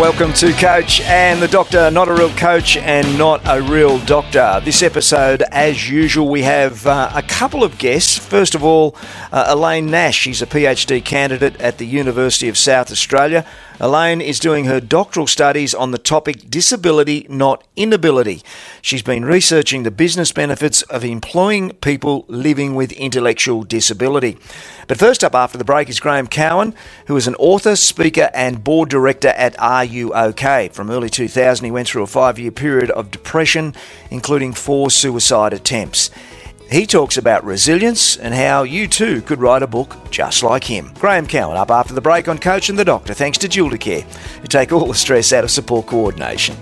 Welcome to Coach and the Doctor, not a real coach and not a real doctor. This episode, as usual, we have uh, a couple of guests. First of all, uh, Elaine Nash. She's a PhD candidate at the University of South Australia. Elaine is doing her doctoral studies on the topic disability, not inability. She's been researching the business benefits of employing people living with intellectual disability. But first up after the break is Graeme Cowan, who is an author, speaker, and board director at Are You OK? From early 2000, he went through a five year period of depression, including four suicide attempts. He talks about resilience and how you too could write a book just like him. Graeme Cowan up after the break on Coach and the Doctor, thanks to Gildacare, who take all the stress out of support coordination.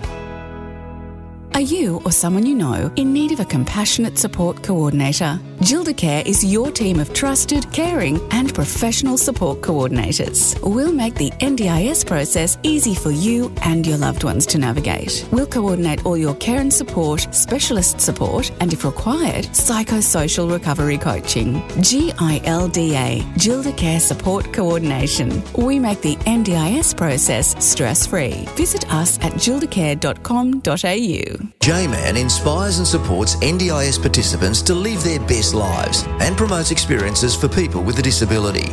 Are you or someone you know in need of a compassionate support coordinator? Gilda Care is your team of trusted, caring, and professional support coordinators. We'll make the NDIS process easy for you and your loved ones to navigate. We'll coordinate all your care and support, specialist support, and if required, psychosocial recovery coaching. GILDA, Gilda Care Support Coordination. We make the NDIS process stress free. Visit us at gildacare.com.au. Jaeman inspires and supports NDIS participants to live their best lives and promotes experiences for people with a disability.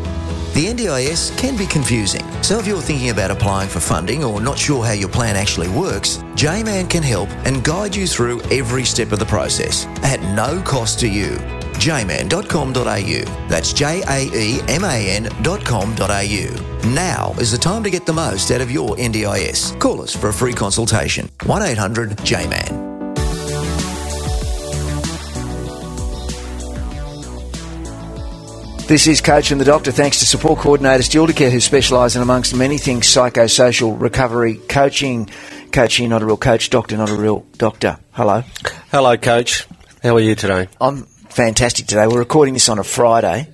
The NDIS can be confusing, so if you're thinking about applying for funding or not sure how your plan actually works, Jaeman can help and guide you through every step of the process at no cost to you. jaeman.com.au. That's J-A-E-M-A-N.com.au. Now is the time to get the most out of your NDIS. Call us for a free consultation. 1-800-JMAN. This is Coach and the Doctor, thanks to support coordinator coordinators Gildacare, who specialise in, amongst many things, psychosocial recovery coaching. Coach here, not a real coach. Doctor, not a real doctor. Hello. Hello, Coach. How are you today? I'm fantastic today. We're recording this on a Friday.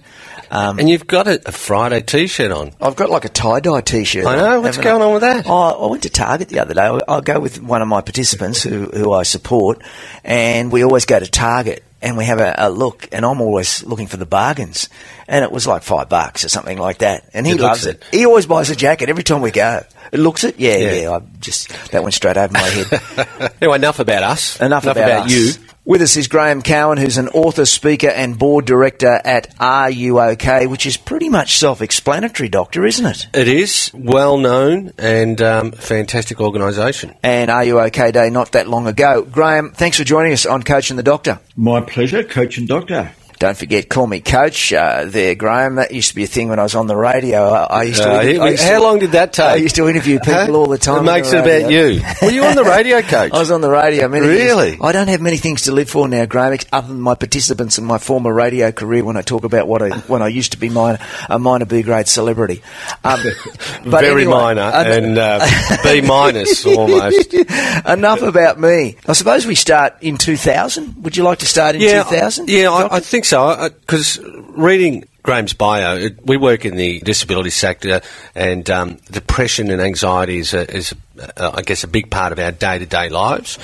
Um, And you've got a, a Friday T-shirt on. I've got like a tie-dye T-shirt. I know. What's going on with that? Oh, I went to Target the other day. I- I'll go with one of my participants who, who I support, and we always go to Target and we have a, a look, and I'm always looking for the bargains. And it was like five bucks or something like that. And he It loves looks it. He always buys a jacket every time we go. It looks it? Yeah, yeah. Yeah. I just that went straight over my head. Anyway, enough about us. Enough, about, us. you. With us is Graeme Cowan, who's an author, speaker, and board director at Are You OK, which is pretty much self-explanatory, Doctor, isn't it? It is well known and um, fantastic organisation. and Are You OK Day not that long ago. Graeme, thanks for joining us on Coach and the Doctor. My pleasure, Coach and Doctor. Don't forget, call me Coach uh, there, Graeme. That used to be a thing when I was on the radio. I, I used to. Uh, I used how to- long did that take? I used to interview people Huh? all the time. It makes it about you. Were you on the radio, Coach? I was on the radio. Many. Really? I don't have many things to live for now, Graeme, other than my participants in my former radio career. When I talk about what I when I used to be minor, a minor B grade celebrity, um, but Very anyway, minor uh, and uh, B minus almost. Enough about me. I suppose we start in 2000. Would you like to start in yeah, 2000? Yeah, I, I think so. So, because reading Graeme's bio, it, we work in the disability sector, and um, depression and anxiety is, a, is uh, I guess, a big part of our day to day lives.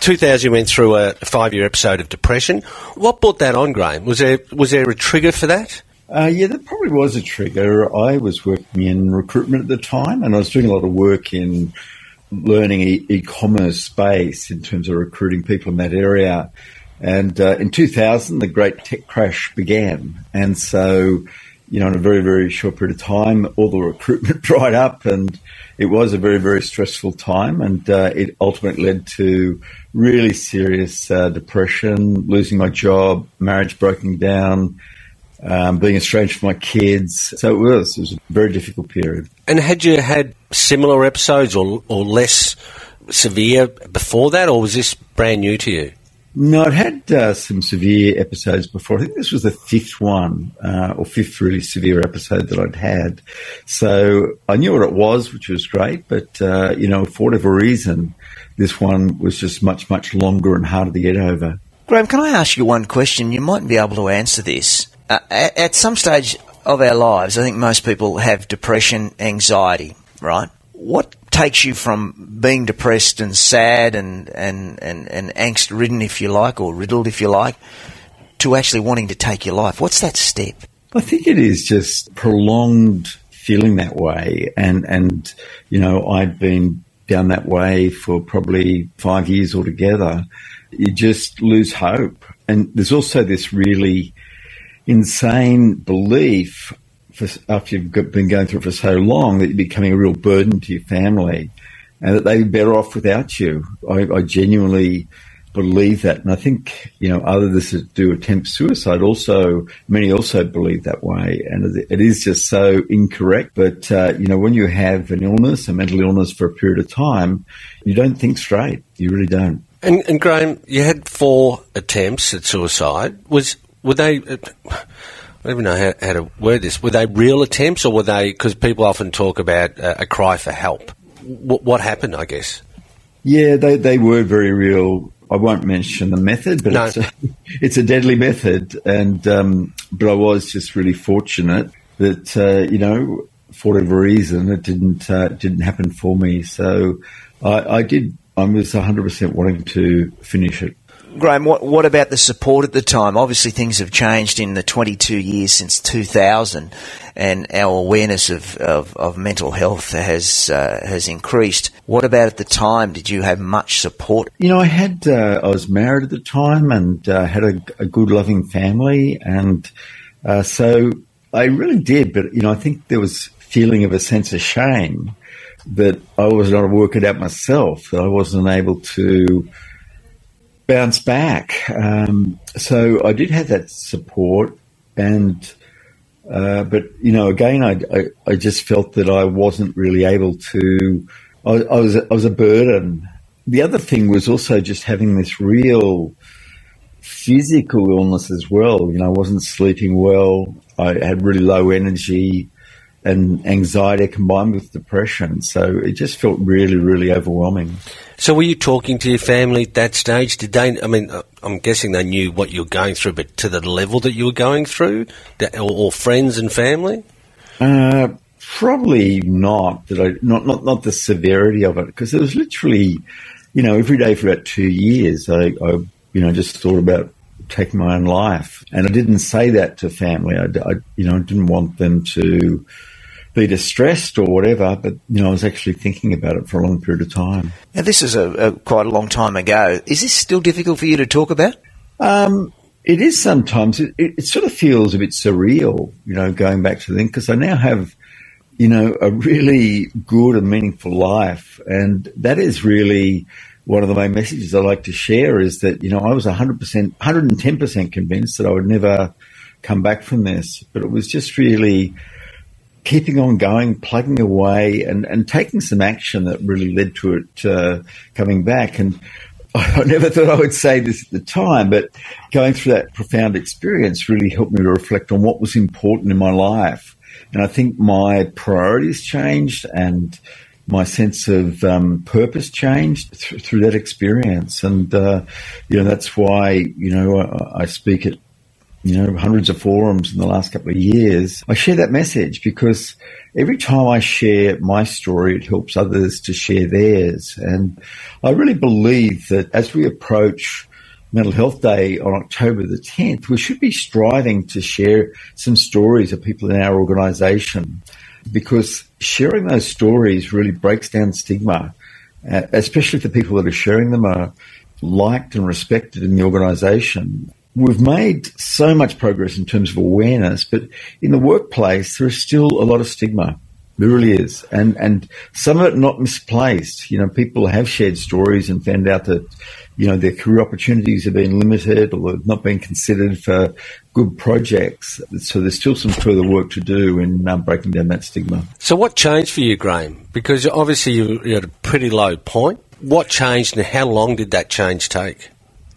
2000 went through a five year episode of depression. What brought that on, Graeme? Was there was there a trigger for that? Uh, yeah, that probably was a trigger. I was working in recruitment at the time, and I was doing a lot of work in learning e- e-commerce space in terms of recruiting people in that area. And uh, in 2000, the great tech crash began, and so you know, in a very very short period of time, all the recruitment dried up, and it was a very very stressful time, and uh, it ultimately led to really serious uh, depression, losing my job, marriage breaking down um, being estranged from my kids. So it was. It was a very difficult period. And had you had similar episodes or, or less severe before that, or was this brand new to you? No, I'd had uh, some severe episodes before. I think this was the fifth one, uh, or fifth really severe episode that I'd had. So I knew what it was, which was great. But, uh, you know, for whatever reason, this one was just much, much longer and harder to get over. Graeme, can I ask you one question? You mightn't be able to answer this. Uh, at some stage of our lives, I think most people have depression, anxiety, right? What takes you from being depressed and sad and, and, and, and angst ridden, if you like, or riddled, if you like, to actually wanting to take your life? What's that step? I think it is just prolonged feeling that way, and and you know I'd been down that way for probably five years altogether, you just lose hope. And there's also this really insane belief for, after you've been going through it for so long that you're becoming a real burden to your family and that they'd be better off without you. I, I genuinely believe that. And I think, you know, others that do attempt suicide also, many also believe that way. And it is just so incorrect. But, uh, you know, when you have an illness, a mental illness for a period of time, you don't think straight. You really don't. And, and Graeme, you had four attempts at suicide. Was, were they, I don't even know how, how, to word this. Were they real attempts or were they, because people often talk about uh, a cry for help? W- what happened, I guess? Yeah, they, they were very real I won't mention the method, but no. it's, a, it's a deadly method. And um, but I was just really fortunate that uh, you know for whatever reason it didn't uh, didn't happen for me. So I, I did. I was 100 percent wanting to finish it. Graeme, what, what about the support at the time? Obviously, things have changed in the 22 years since 2000, and our awareness of, of, of mental health has uh, has increased. What about at the time? Did you have much support? You know, I had uh, I was married at the time and uh, had a, a, good, loving family, and uh, so I really did. But you know, I think there was feeling of a sense of shame that I was not working out myself, that I wasn't able to bounce back. Um, so I did have that support, and uh, but you know, again, I, I, I just felt that I wasn't really able to. I, I was I was a burden. The other thing was also just having this real physical illness as well. You know, I wasn't sleeping well. I had really low energy and anxiety combined with depression. So it just felt really, really overwhelming. So were you talking to your family at that stage? Did they? I mean, uh, I'm guessing they knew what you were going through, but to the level that you were going through, or, friends and family? Uh, probably not. That I not not not the severity of it because it was literally, you know, every day for about two years. I, I you know just thought about taking my own life, and I didn't say that to family. I, I you know I didn't want them to be distressed or whatever, but you know, I was actually thinking about it for a long period of time. Now, this is a, a quite a long time ago. Is this still difficult for you to talk about? Um, it is sometimes. It, it, it, sort of feels a bit surreal, you know, going back to the thing because I now have, you know, a really good and meaningful life, and that is really one of the main messages I like to share is that you know I was 100%, 110% convinced that I would never come back from this, but it was just really keeping on going, plugging away, and, and taking some action that really led to it uh, coming back. And I never thought I would say this at the time, but going through that profound experience really helped me to reflect on what was important in my life. And I think my priorities changed and my sense of um, purpose changed th- through that experience. And, uh, you know, that's why, you know, I, I speak at you know, hundreds of forums in the last couple of years, I share that message because every time I share my story, it helps others to share theirs. And I really believe that as we approach Mental Health Day on October the 10th, we should be striving to share some stories of people in our organisation because sharing those stories really breaks down stigma, uh, especially if the people that are sharing them are liked and respected in the organisation we've made so much progress in terms of awareness, but in the workplace, there is still a lot of stigma. There really is. And, and some of it not misplaced. You know, people have shared stories and found out that, you know, their career opportunities have been limited or have not been considered for good projects. So there's still some further work to do in um, breaking down that stigma. So what changed for you, Graeme? Because obviously you're at a pretty low point. What changed and how long did that change take?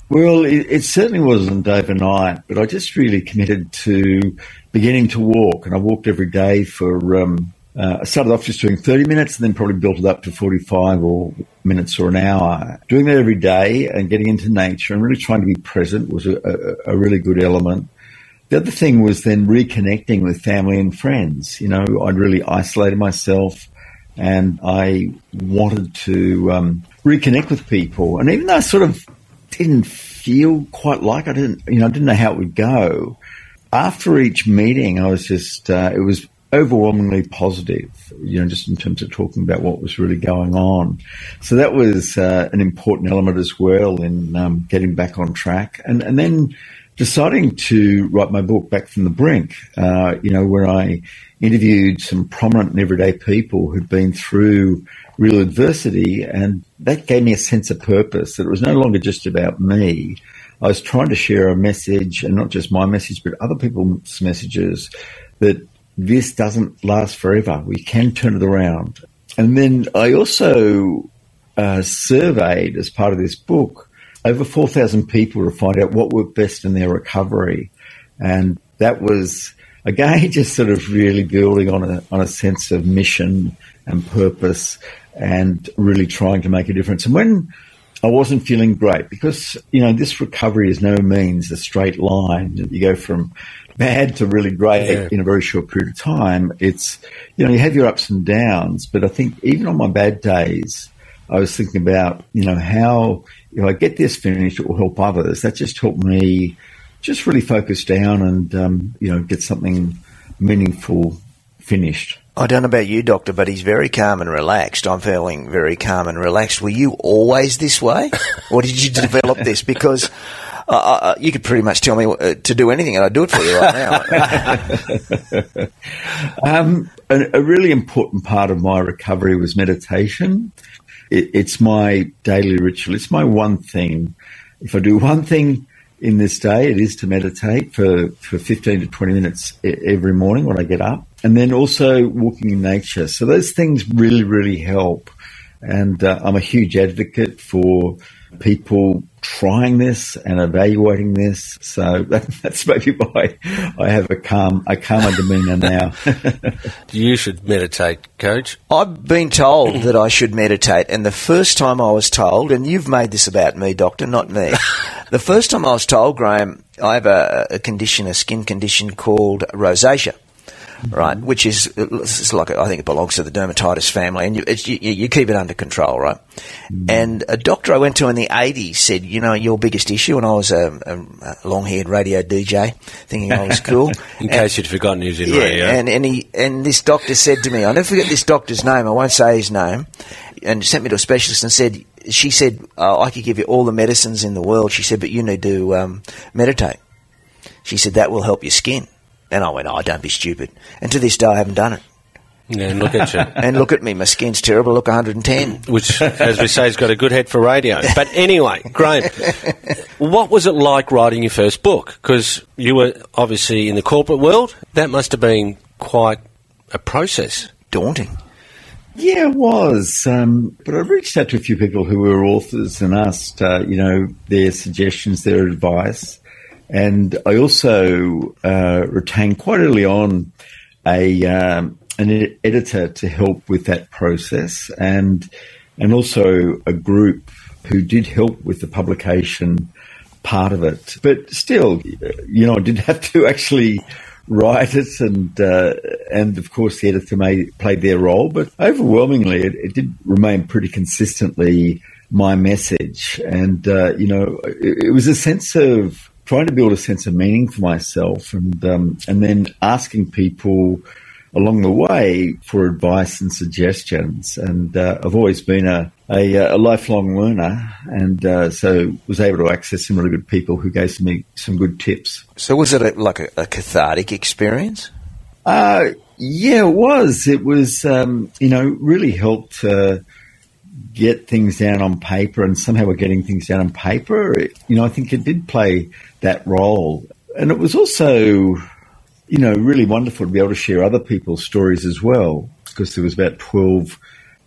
Well, it, it, certainly wasn't overnight, but I just really committed to beginning to walk, and I walked every day for. Um, uh, I started off just doing 30 minutes and then probably built it up to 45 or minutes or an hour. Doing that every day and getting into nature and really trying to be present was a, a, a really good element. The other thing was then reconnecting with family and friends. You know, I'd really isolated myself and I wanted to um, reconnect with people. And even though I sort of didn't feel quite like I didn't, you know, I didn't know how it would go. After each meeting, I was just, uh, it was overwhelmingly positive, you know, just in terms of talking about what was really going on. So that was uh, an important element as well in um, getting back on track. And, and then deciding to write my book, Back from the Brink, uh, you know, where I interviewed some prominent and everyday people who'd been through real adversity. And that gave me a sense of purpose that it was no longer just about me. I was trying to share a message, and not just my message, but other people's messages that this doesn't last forever. We can turn it around. And then I also uh, surveyed, as part of this book, over 4,000 people to find out what worked best in their recovery. And that was, again, just sort of really building on a, on a sense of mission and purpose and really trying to make a difference. And when I wasn't feeling great, because, you know, this recovery is no means a straight line. You go from bad to really great yeah. in a very short period of time. It's, you know, you have your ups and downs, but I think even on my bad days, I was thinking about, you know, how if I get this finished, it will help others. That just helped me just really focus down and, um, you know, get something meaningful finished. I don't know about you, Doctor, but he's very calm and relaxed. I'm feeling very calm and relaxed. Were you always this way? or did you develop this? Because uh, uh, uh, you could pretty much tell me uh, to do anything, and I'd do it for you right now. um, a, a, really important part of my recovery was meditation. It, it's my daily ritual. It's my one thing. If I do one thing in this day, it is to meditate for, for 15 to 20 minutes every morning when I get up. And then also walking in nature. So those things really, really help. And uh, I'm a huge advocate for people trying this and evaluating this. So that, that's maybe why I have a calm, a calmer demeanour now. you should meditate, Coach. I've been told that I should meditate, and the first time I was told, and you've made this about me, Doctor, not me. the first time I was told, Graeme, I have a, a condition, a skin condition called rosacea right? Which is it's like I think it belongs to the dermatitis family, and you, you, you keep it under control, right? Mm. And a doctor I went to in the '80s said, you know, your biggest issue, and I was a, a long-haired radio DJ, thinking I was cool. in and, case you'd forgotten he was in yeah, radio. And and he and this doctor said to me, I never forget this doctor's name. I won't say his name, and sent me to a specialist and said. She said, oh, I could give you all the medicines in the world. She said, but you need to um, meditate. She said, that will help your skin. And I went, oh, don't be stupid. And to this day, I haven't done it. Yeah, and look at you. and look at me. My skin's terrible. Look 110. Which, as we say, has got a good head for radio. But anyway, Graeme, what was it like writing your first book? Because you were obviously in the corporate world. That must have been quite a process. Daunting. Yeah, it was. Um, but I reached out to a few people who were authors and asked, uh, you know, their suggestions, their advice. And I also uh, retained quite early on a um, an editor to help with that process, and and also a group who did help with the publication part of it. But still, you know, I did have to actually write it, and uh, and of course the editor made, played their role. But overwhelmingly, it, it did remain pretty consistently my message, and uh, you know, it, it was a sense of trying to build a sense of meaning for myself and um, and then asking people along the way for advice and suggestions. And uh, I've always been a, a, a lifelong learner, and uh, so was able to access some really good people who gave me some good tips. So was it a, like a, a, cathartic experience? Uh, yeah, it was. It was, um, you know, really helped get things down on paper, and somehow we're getting things down on paper. It, you know, I think it did play that role. And it was also, you know, really wonderful to be able to share other people's stories as well, because there was about 12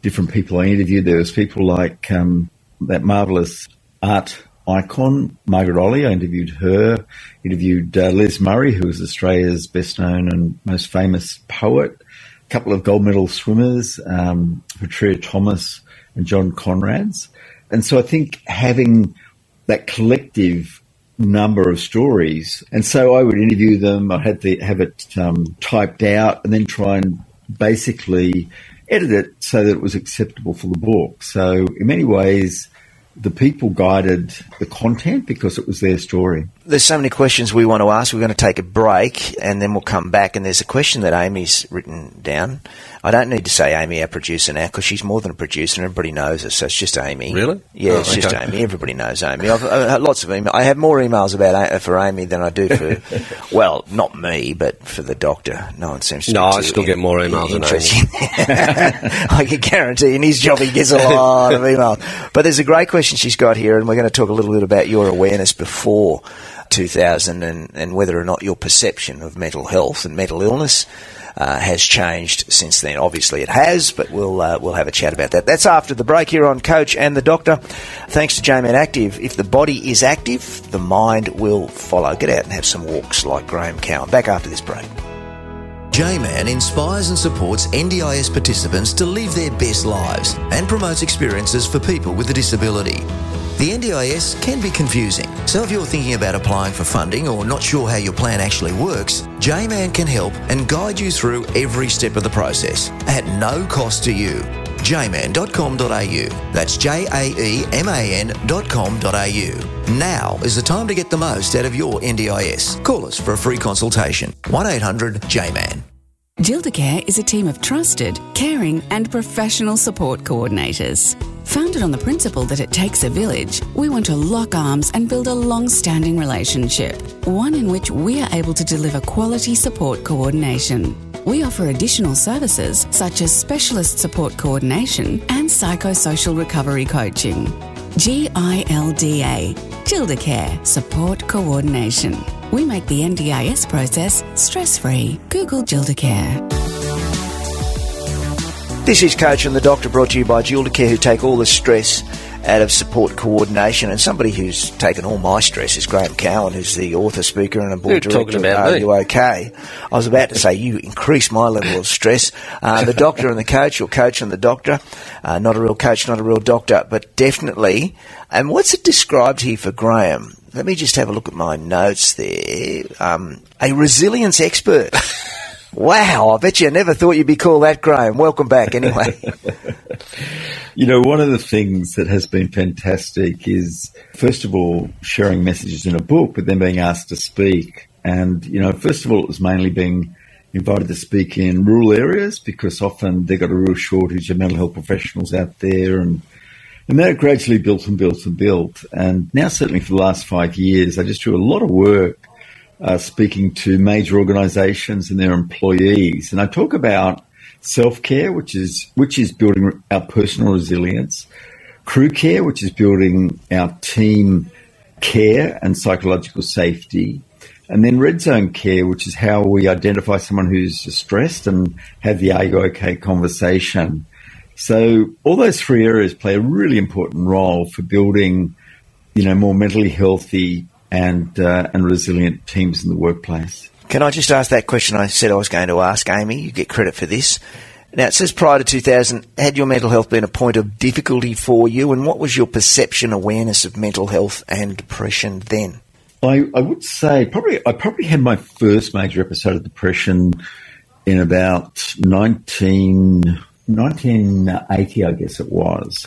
different people I interviewed. There was people like um, that marvellous art icon, Margaret Olley. I interviewed her. Interviewed uh, Les Murray, who is Australia's best known and most famous poet. A couple of gold medal swimmers, um, Petria Thomas and John Konrads. And so I think having that collective number of stories. And so I would interview them. I had to have it um, typed out and then try and basically edit it so that it was acceptable for the book. So in many ways, the people guided the content because it was their story. There's so many questions we want to ask. We're going to take a break and then we'll come back. And there's a question that Amy's written down. I don't need to say Amy, our producer now, because she's more than a producer and everybody knows her. So it's just Amy. Really? Yeah, Oh, it's just. Amy. Everybody knows Amy. I've, I've lots of emails. I have more emails about for Amy than I do for, well, not me, but for the doctor. No one seems to. No, I still get more emails than interested. I can guarantee in his job he gets a lot of emails. But there's a great question she's got here, and we're going to talk a little bit about your awareness before 2000 and, and whether or not your perception of mental health and mental illness uh, has changed since then. Obviously, it has, but we'll uh, we'll have a chat about that. That's after the break here on Coach and the Doctor. Thanks to Jaeman Active. If the body is active, the mind will follow. Get out and have some walks like Graeme Cowan. Back after this break. Jaeman inspires and supports NDIS participants to live their best lives and promotes experiences for people with a disability. The NDIS can be confusing, so if you're thinking about applying for funding or not sure how your plan actually works, Jaeman can help and guide you through every step of the process at no cost to you. jaeman.com.au. That's J-A-E-M-A-N.com.au. Now is the time to get the most out of your NDIS. Call us for a free consultation. 1-800-JMAN. Gildacare is a team of trusted, caring, and professional support coordinators. Founded on the principle that it takes a village, we want to lock arms and build a long standing relationship, one in which we are able to deliver quality support coordination. We offer additional services such as specialist support coordination and psychosocial recovery coaching. GILDA, Gildacare Support Coordination. We make the NDIS process stress free. Google Gildacare. This is Coach and the Doctor brought to you by Gildacare, who take all the stress out of support coordination. And somebody who's taken all my stress is Graeme Cowan, who's the author, speaker, and a board You're director talking of about Are. You OK? I was about to say you increase my level of stress. Uh, the doctor and the coach, or coach and the doctor. Uh, not a real coach, not a real doctor, but definitely. And what's it described here for Graeme? Let me just have a look at my notes there. Um, a resilience expert. Wow, I bet you never thought you'd be called that, Graeme. Welcome back, anyway. You know, one of the things that has been fantastic is, first of all, sharing messages in a book, but then being asked to speak. And, you know, first of all, it was mainly being invited to speak in rural areas because often they've got a real shortage of mental health professionals out there. And, and then it gradually built and built and built. And now, certainly for the last five years, I just do a lot of work uh, speaking to major organizations and their employees. And I talk about self care, which is which is building our personal resilience, crew care, which is building our team care and psychological safety, and then red zone care, which is how we identify someone who's stressed and have the "Are you okay?" conversation. So all those three areas play a really important role for building, you know, more mentally healthy and uh, and resilient teams in the workplace. Can I just ask that question I said I was going to ask Amy? You get credit for this. Now, it says prior to 2000, had your mental health been a point of difficulty for you, and what was your perception, awareness of mental health and depression then? I, I would say probably I probably had my first major episode of depression in about 19, 1980, I guess it was.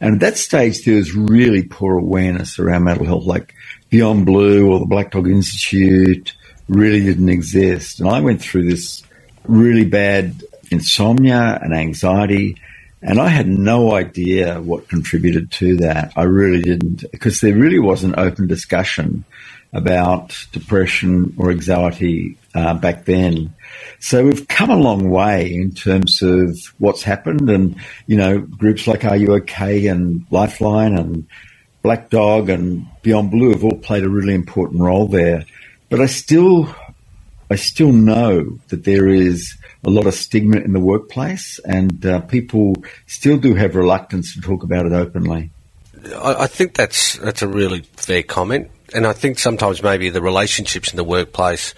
And at that stage, there was really poor awareness around mental health, like Beyond Blue or the Black Dog Institute really didn't exist. And I went through this really bad insomnia and anxiety. And I had no idea what contributed to that. I really didn't, because there really wasn't open discussion about depression or anxiety uh, back then. So we've come a long way in terms of what's happened, and you know, groups like Are You OK and Lifeline and Black Dog and Beyond Blue have all played a really important role there. But I still, I still know that there is a lot of stigma in the workplace, and uh, people still do have reluctance to talk about it openly. I, I think that's that's a really fair comment, and I think sometimes maybe the relationships in the workplace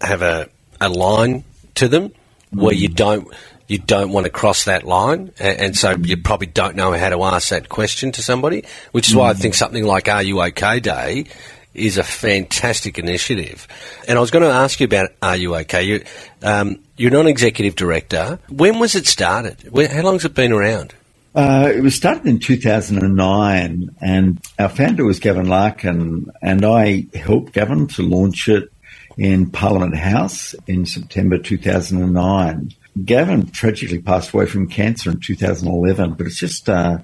have a, a line to them where you don't you don't want to cross that line, and, and so you probably don't know how to ask that question to somebody. Which is why I think something like "Are You OK?" Day is a fantastic initiative. And I was going to ask you about "Are You OK? You, um, you're non-executive director. When was it started? How long has it been around? Uh, it was started in 2009, and our founder was Gavin Larkin, and I helped Gavin to launch it in Parliament House in September 2009. Gavin tragically passed away from cancer in 2011, but it's just uh,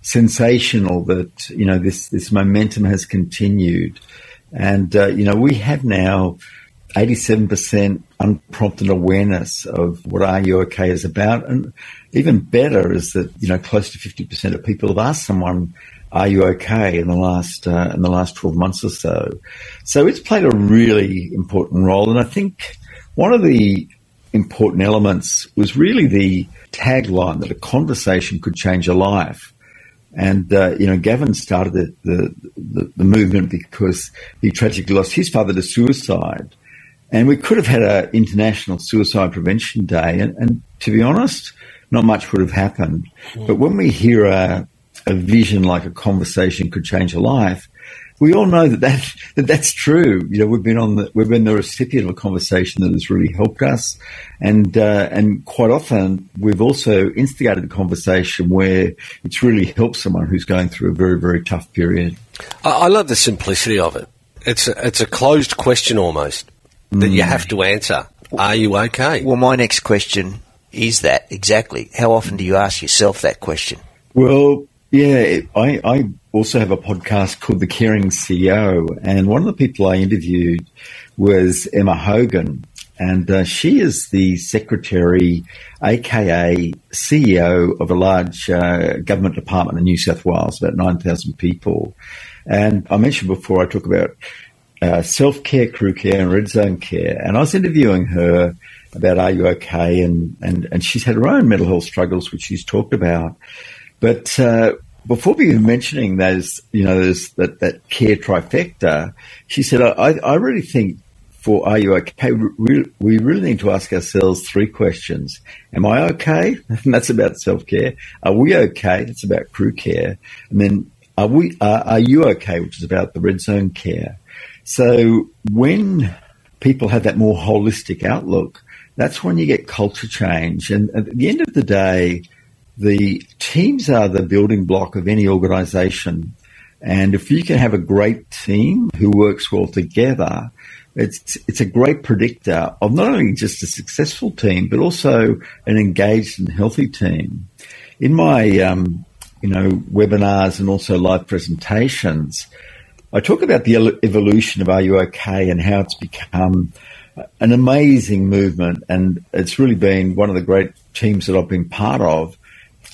sensational that you know this this momentum has continued, and uh, you know we have now 87% unprompted awareness of what Are You OK is about. And even better is that, you know, close to 50% of people have asked someone, are you okay in the last, uh, in the last 12 months or so? So it's played a really important role. And I think one of the important elements was really the tagline that a conversation could change a life. And, uh, you know, Gavin started the, the, the, the movement because he tragically lost his father to suicide. And we could have had an international suicide prevention day. And, and, to be honest, not much would have happened. Mm. But when we hear a, a vision like a conversation could change a life, we all know that, that, that that's true. You know, we've been on the, we've been the recipient of a conversation that has really helped us. And, uh, and quite often we've also instigated a conversation where it's really helped someone who's going through a very, very tough period. I, I love the simplicity of it. It's a, it's a closed question almost that you have to answer. Are you okay? Well, my next question is that exactly. How often do you ask yourself that question? Well, yeah, I, I also have a podcast called The Caring CEO, and one of the people I interviewed was Emma Hogan, and uh, she is the secretary, aka CEO of a large uh, government department in New South Wales, about 9,000 people. And I mentioned before, I talk about uh, self care, crew care, and red zone care. And I was interviewing her about Are You Okay? And, and, and she's had her own mental health struggles, which she's talked about. But uh, before we were mentioning those, you know, those, that, that care trifecta, she said, I, I really think for Are You Okay? We, really need to ask ourselves three questions. Am I okay? That's about self care. Are we okay? That's about crew care. And then are we, are you okay? Which is about the red zone care. So when people have that more holistic outlook, that's when you get culture change. And at the end of the day, the teams are the building block of any organization. And if you can have a great team who works well together, it's it's a great predictor of not only just a successful team, but also an engaged and healthy team. In my um, you know webinars and also live presentations, I talk about the evolution of Are You OK and how it's become an amazing movement, and it's really been one of the great teams that I've been part of.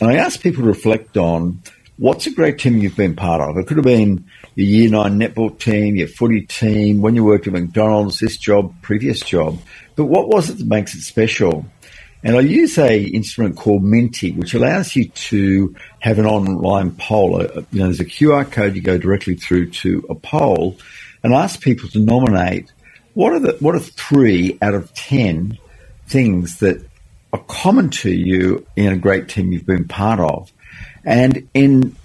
And I ask people to reflect on what's a great team you've been part of. It could have been your year nine netball team, your footy team, when you worked at McDonald's, this job, previous job. But what was it that makes it special? And I use a instrument called Menti, which allows you to have an online poll. Uh, you know, there's a QR code you go directly through to a poll and ask people to nominate what are the what are three out of ten things that are common to you in a great team you've been part of. And in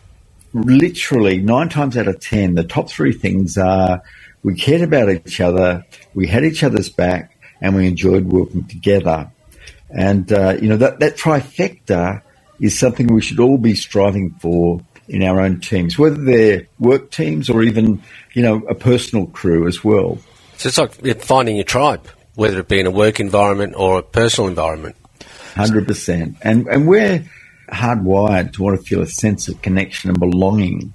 literally nine times out of ten, the top three things are we cared about each other, we had each other's back, and we enjoyed working together. And, uh, you know, that, that trifecta is something we should all be striving for in our own teams, whether they're work teams or even, you know, a personal crew as well. So it's like finding your tribe, whether it be in a work environment or a personal environment. 100%. And, and we're hardwired to want to feel a sense of connection and belonging.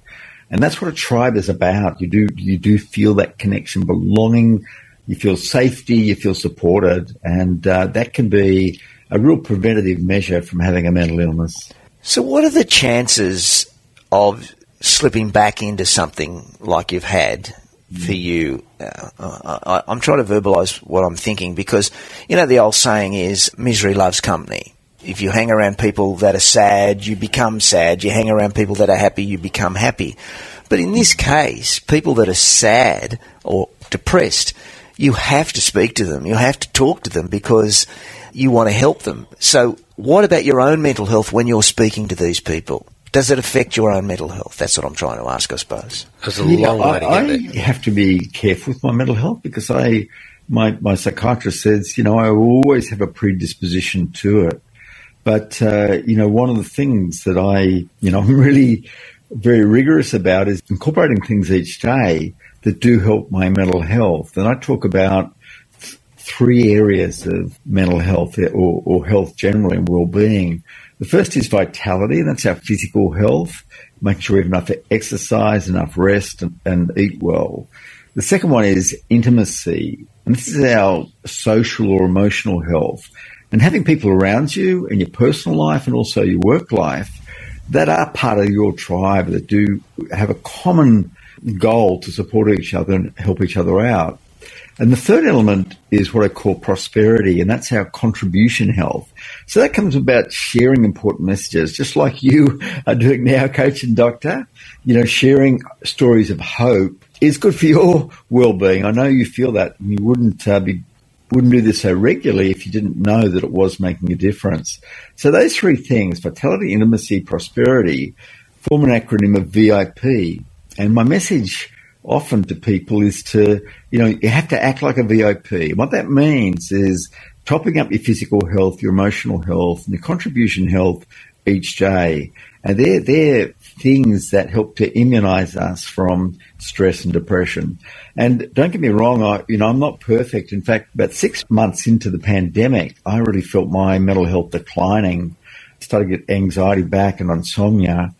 And that's what a tribe is about. You do, you do feel that connection, belonging, you feel safety, you feel supported, and uh, that can be a real preventative measure from having a mental illness. So, what are the chances of slipping back into something like you've had for you? Uh, I, am trying to verbalise what I'm thinking because, you know, the old saying is misery loves company. If you hang around people that are sad, you become sad. You hang around people that are happy, you become happy. But in this case, people that are sad or depressed, you have to speak to them. You have to talk to them because you want to help them. So, what about your own mental health when you're speaking to these people? Does it affect your own mental health? That's what I'm trying to ask, I suppose. There's a yeah, long way to I, get I have to be careful with my mental health because I, my, my psychiatrist says, you know, I always have a predisposition to it. But, uh, you know, one of the things that I, you know, I'm really very rigorous about is incorporating things each day that do help my mental health. And I talk about th- three areas of mental health or, or health generally and well-being. The first is vitality, and that's our physical health, making sure we have enough exercise, enough rest, and, and eat well. The second one is intimacy, and this is our social or emotional health. And having people around you in your personal life and also your work life that are part of your tribe that do have a common goal to support each other and help each other out. And the third element is what I call prosperity, and that's our contribution health. So that comes about sharing important messages, just like you are doing now, coach and doctor. You know, sharing stories of hope is good for your well-being. I know you feel that and you wouldn't uh, be wouldn't do this so regularly if you didn't know that it was making a difference. So those three things, vitality, intimacy, prosperity, form an acronym of VIP. And my message often to people is to, you know, you have to act like a VIP. What that means is topping up your physical health, your emotional health, and your contribution health each day. And they're, they're things that help to immunize us from stress and depression. And don't get me wrong, I, you know, I'm not perfect. In fact, about six months into the pandemic, I really felt my mental health declining, started to get anxiety back and insomnia.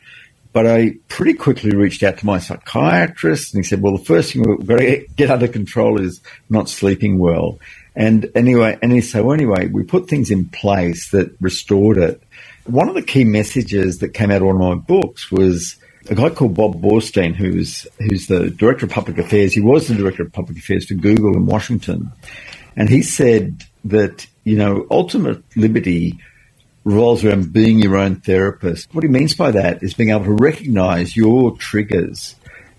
But I pretty quickly reached out to my psychiatrist and he said, well, the first thing we've got to get under control is not sleeping well. And anyway, and well, anyway, we put things in place that restored it. One of the key messages that came out of one of my books was a guy called Bob Boorstin, who's who's the director of public affairs. He was the director of public affairs for Google in Washington, and he said that you know ultimate liberty revolves around being your own therapist. What he means by that is being able to recognize your triggers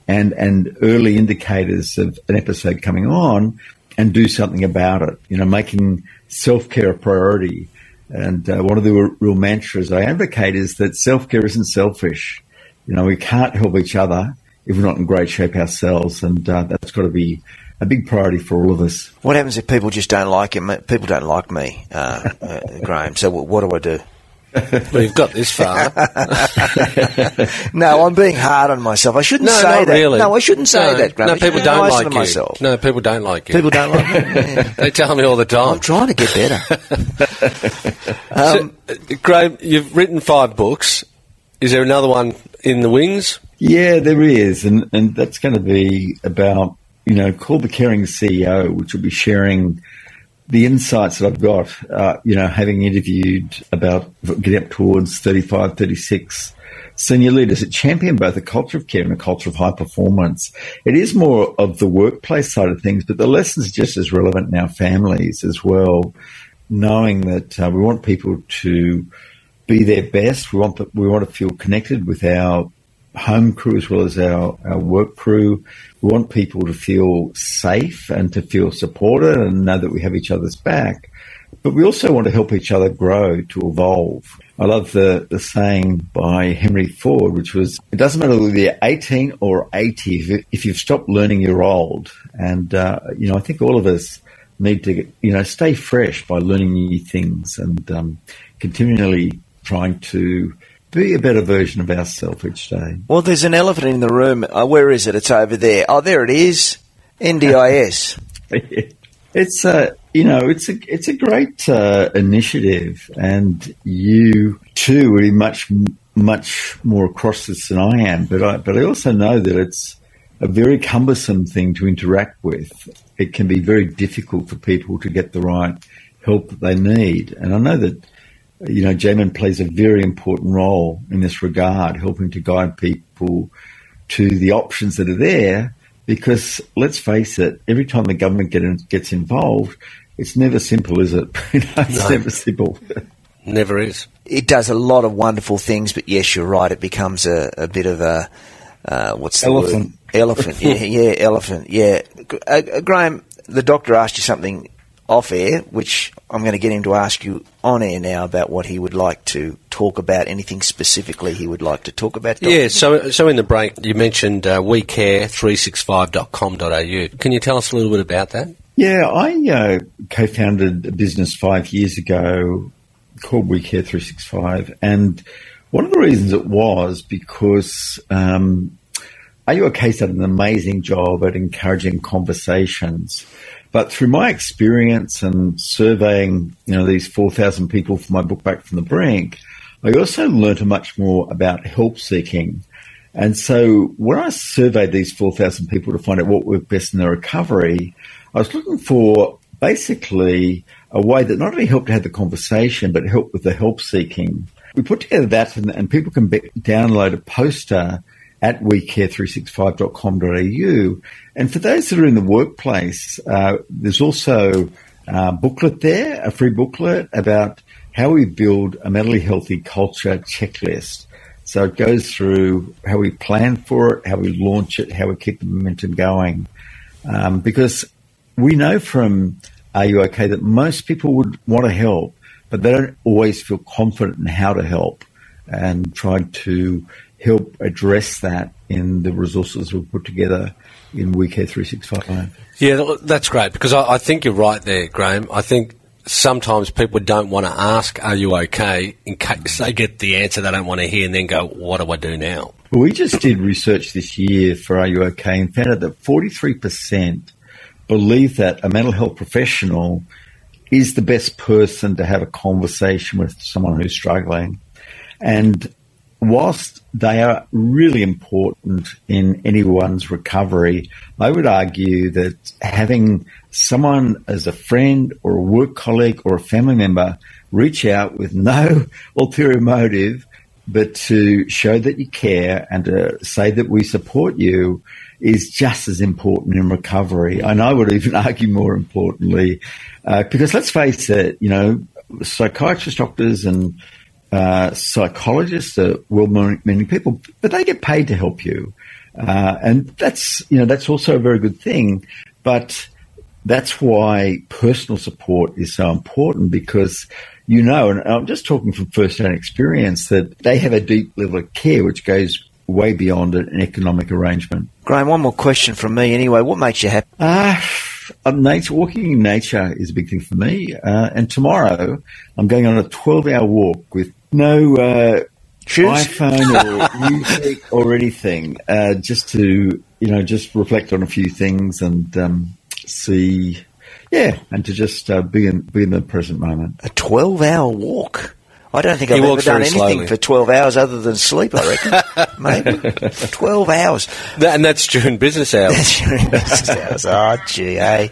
and and early indicators of an episode coming on and do something about it. You know, making self care a priority. And uh, one of the real mantras I advocate is that self care isn't selfish. You know, we can't help each other if we're not in great shape ourselves, and uh, that's got to be a big priority for all of us. What happens if people just don't like it? People don't like me, uh, uh, Graeme. So what do I do? well, you've got this far. no, I'm being hard on myself. I shouldn't no, say not that. Really. No, I shouldn't say no, that, Graeme. No, people don't nice like you. Myself. No, people don't like you. People don't like me. Yeah. they tell me all the time. I'm trying to get better. um, so, uh, Graeme, you've written five books. Is there another one in the wings? Yeah, there is, and and that's going to be about you know called the Caring CEO, which will be sharing the insights that I've got, uh, you know, having interviewed about getting up towards 35, 36 senior leaders that champion both a culture of care and a culture of high performance. It is more of the workplace side of things, but the lessons are just as relevant in our families as well, knowing that uh, we want people to be their best. We want, the, we want to feel connected with our home crew as well as our, our work crew. We want people to feel safe and to feel supported and know that we have each other's back. But we also want to help each other grow, to evolve. I love the, the saying by Henry Ford, which was, it doesn't matter whether you're 18 or 80, if you've stopped learning, you're old. And, uh, you know, I think all of us need to, you know, stay fresh by learning new things and um, continually trying to be a better version of ourselves each day. Well, there's an elephant in the room. Uh, where is it? It's over there. Oh, there it is. NDIS. it's a you know it's a it's a great uh, initiative, and you too are much much more across this than I am. But I but I also know that it's a very cumbersome thing to interact with. It can be very difficult for people to get the right help that they need, and I know that you know, Jaeman plays a very important role in this regard, helping to guide people to the options that are there. Because let's face it, every time the government get in, gets involved, it's never simple, is it? it's no. never simple. Never is. It does a lot of wonderful things, but yes, you're right. It becomes a, a bit of a uh, what's the elephant? Word? Elephant. yeah, yeah, elephant. Yeah, uh, uh, Graeme. The doctor asked you something off air, which I'm going to get him to ask you on air now about what he would like to talk about, anything specifically he would like to talk about. Dr. Yeah, so so in the break you mentioned uh, wecare365.com.au. Can you tell us a little bit about that? Yeah, I uh, co-founded a business five years ago called We Care 365. And one of the reasons it was because um, AUOK's done an amazing job at encouraging conversations. But through my experience and surveying, you know, these 4,000 people for my book Back from the Brink, I also learned much more about help seeking. And so when I surveyed these 4,000 people to find out what worked best in their recovery, I was looking for basically a way that not only helped to have the conversation, but helped with the help seeking. We put together that and, and people can be, download a poster at wecare365.com.au. And for those that are in the workplace, uh, there's also a booklet there, a free booklet about how we build a mentally healthy culture checklist. So it goes through how we plan for it, how we launch it, how we keep the momentum going. Um, because we know from R U OK that most people would want to help, but they don't always feel confident in how to help and trying to help address that in the resources we've put together in WeCare 365. Yeah, that's great because I, I, think you're right there, Graeme. I think sometimes people don't want to ask, Are you okay? in case they get the answer they don't want to hear and then go, What do I do now? Well, we just did research this year for R U OK and found out that 43% believe that a mental health professional is the best person to have a conversation with someone who's struggling. And whilst they are really important in anyone's recovery, I would argue that having someone as a friend or a work colleague or a family member reach out with no ulterior motive, but to show that you care and to say that we support you is just as important in recovery. And I would even argue more importantly, uh, because let's face it, you know, psychiatrists, doctors, and uh, psychologists are well-meaning people, but they get paid to help you, uh, and that's you know that's also a very good thing. But that's why personal support is so important because you know, and I'm just talking from first-hand experience that they have a deep level of care which goes way beyond an economic arrangement. Graeme, one more question from me anyway. What makes you happy? Ah, uh, nature, walking in nature is a big thing for me. Uh, and tomorrow I'm going on a 12 hour walk with no uh, iPhone or music or anything, uh, just to, you know, just reflect on a few things and um, see, yeah, and to just uh, be, in, be in the present moment. A 12 hour walk? I don't think I've ever done anything slowly. for 12 hours other than sleep, I reckon. Maybe. 12 hours. That, and that's during business hours. That's during business hours. Oh, gee, eh?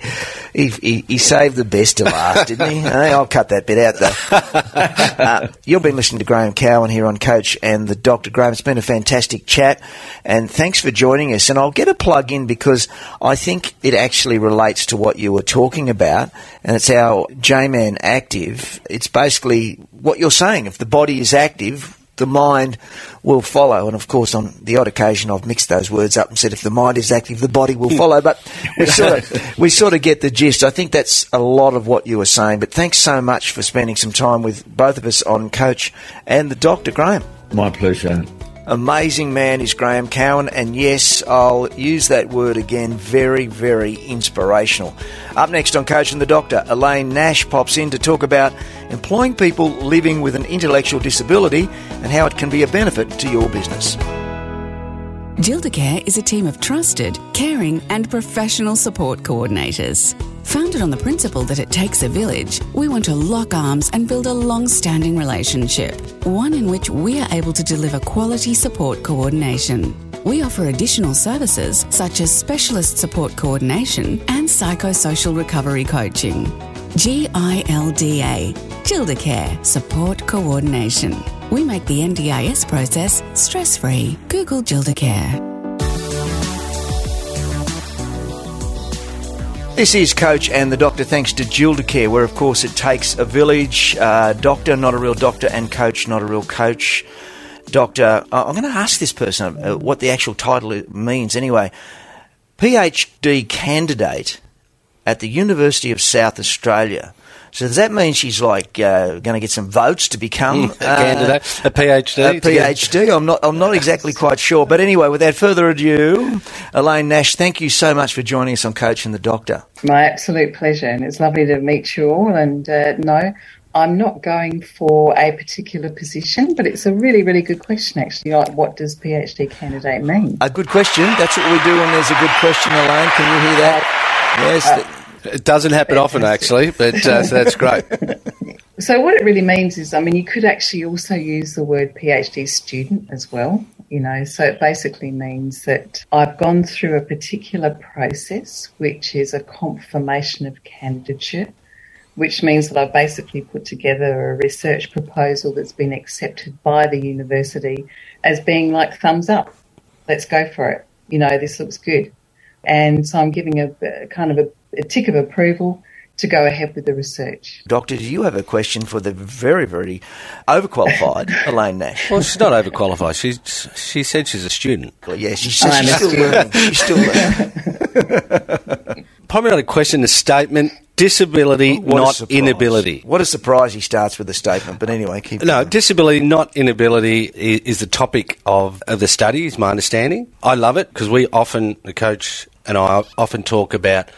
He, he, he, saved the best to last, didn't he? hey, I'll cut that bit out, though. uh, you've been listening to Graeme Cowan here on Coach and the Dr. Graeme. It's been a fantastic chat, and thanks for joining us. And I'll get a plug in because I think it actually relates to what you were talking about, and it's our Jaeman Active. It's basically what you're saying. If the body is active, the mind will follow. And of course, on the odd occasion, I've mixed those words up and said, if the mind is active, the body will follow. But we sort of, we sort of get the gist. I think that's a lot of what you were saying. But thanks so much for spending some time with both of us on Coach and the Doctor, Graeme. My pleasure. Amazing man is Graeme Cowan, and yes, I'll use that word again very, very inspirational. Up next on Coach and the Doctor, Elaine Nash pops in to talk about employing people living with an intellectual disability and how it can be a benefit to your business. Gildacare is a team of trusted, caring, and professional support coordinators. Founded on the principle that it takes a village, we want to lock arms and build a long standing relationship, one in which we are able to deliver quality support coordination. We offer additional services such as specialist support coordination and psychosocial recovery coaching. GILDA, Gildacare Support Coordination. We make the NDIS process stress free. Google Gildacare. This is Coach and the Doctor, thanks to Gildacare, where of course it takes a village. Uh, doctor, not a real doctor, and coach, not a real coach. Doctor, I'm going to ask this person uh, what the actual title means anyway. PhD candidate at the University of South Australia. So does that mean she's like uh, going to get some votes to become a candidate, a PhD? A PhD. I'm not. I'm not exactly quite sure. But anyway, without further ado, Elaine Nash, thank you so much for joining us on Coach and the Doctor. My absolute pleasure, and it's lovely to meet you all and uh, know I'm not going for a particular position, but it's a really, really good question, actually. Like, what does PhD candidate mean? A good question. That's what we do when there's a good question, Elaine. Can you hear that? Yes. Uh, it doesn't happen often, actually, but uh, so that's great. So, what it really means is, I mean, you could actually also use the word PhD student as well. You know, so it basically means that I've gone through a particular process, which is a confirmation of candidature which means that I've basically put together a research proposal that's been accepted by the university as being like thumbs up. Let's go for it. You know, this looks good. And so I'm giving a, a kind of a, a tick of approval to go ahead with the research. Doctor, do you have a question for the very, very overqualified Elaine Nash? Well, she's not overqualified. She's, she said she's a student. Yeah, she's, she's still learning. She's still learning. Probably not a question, a statement. Disability, What not inability. What a surprise he starts with a statement. But anyway, keep No, going. disability, not inability, is, is the topic of, of the study, is my understanding. I love it because we often, the coach and I often talk about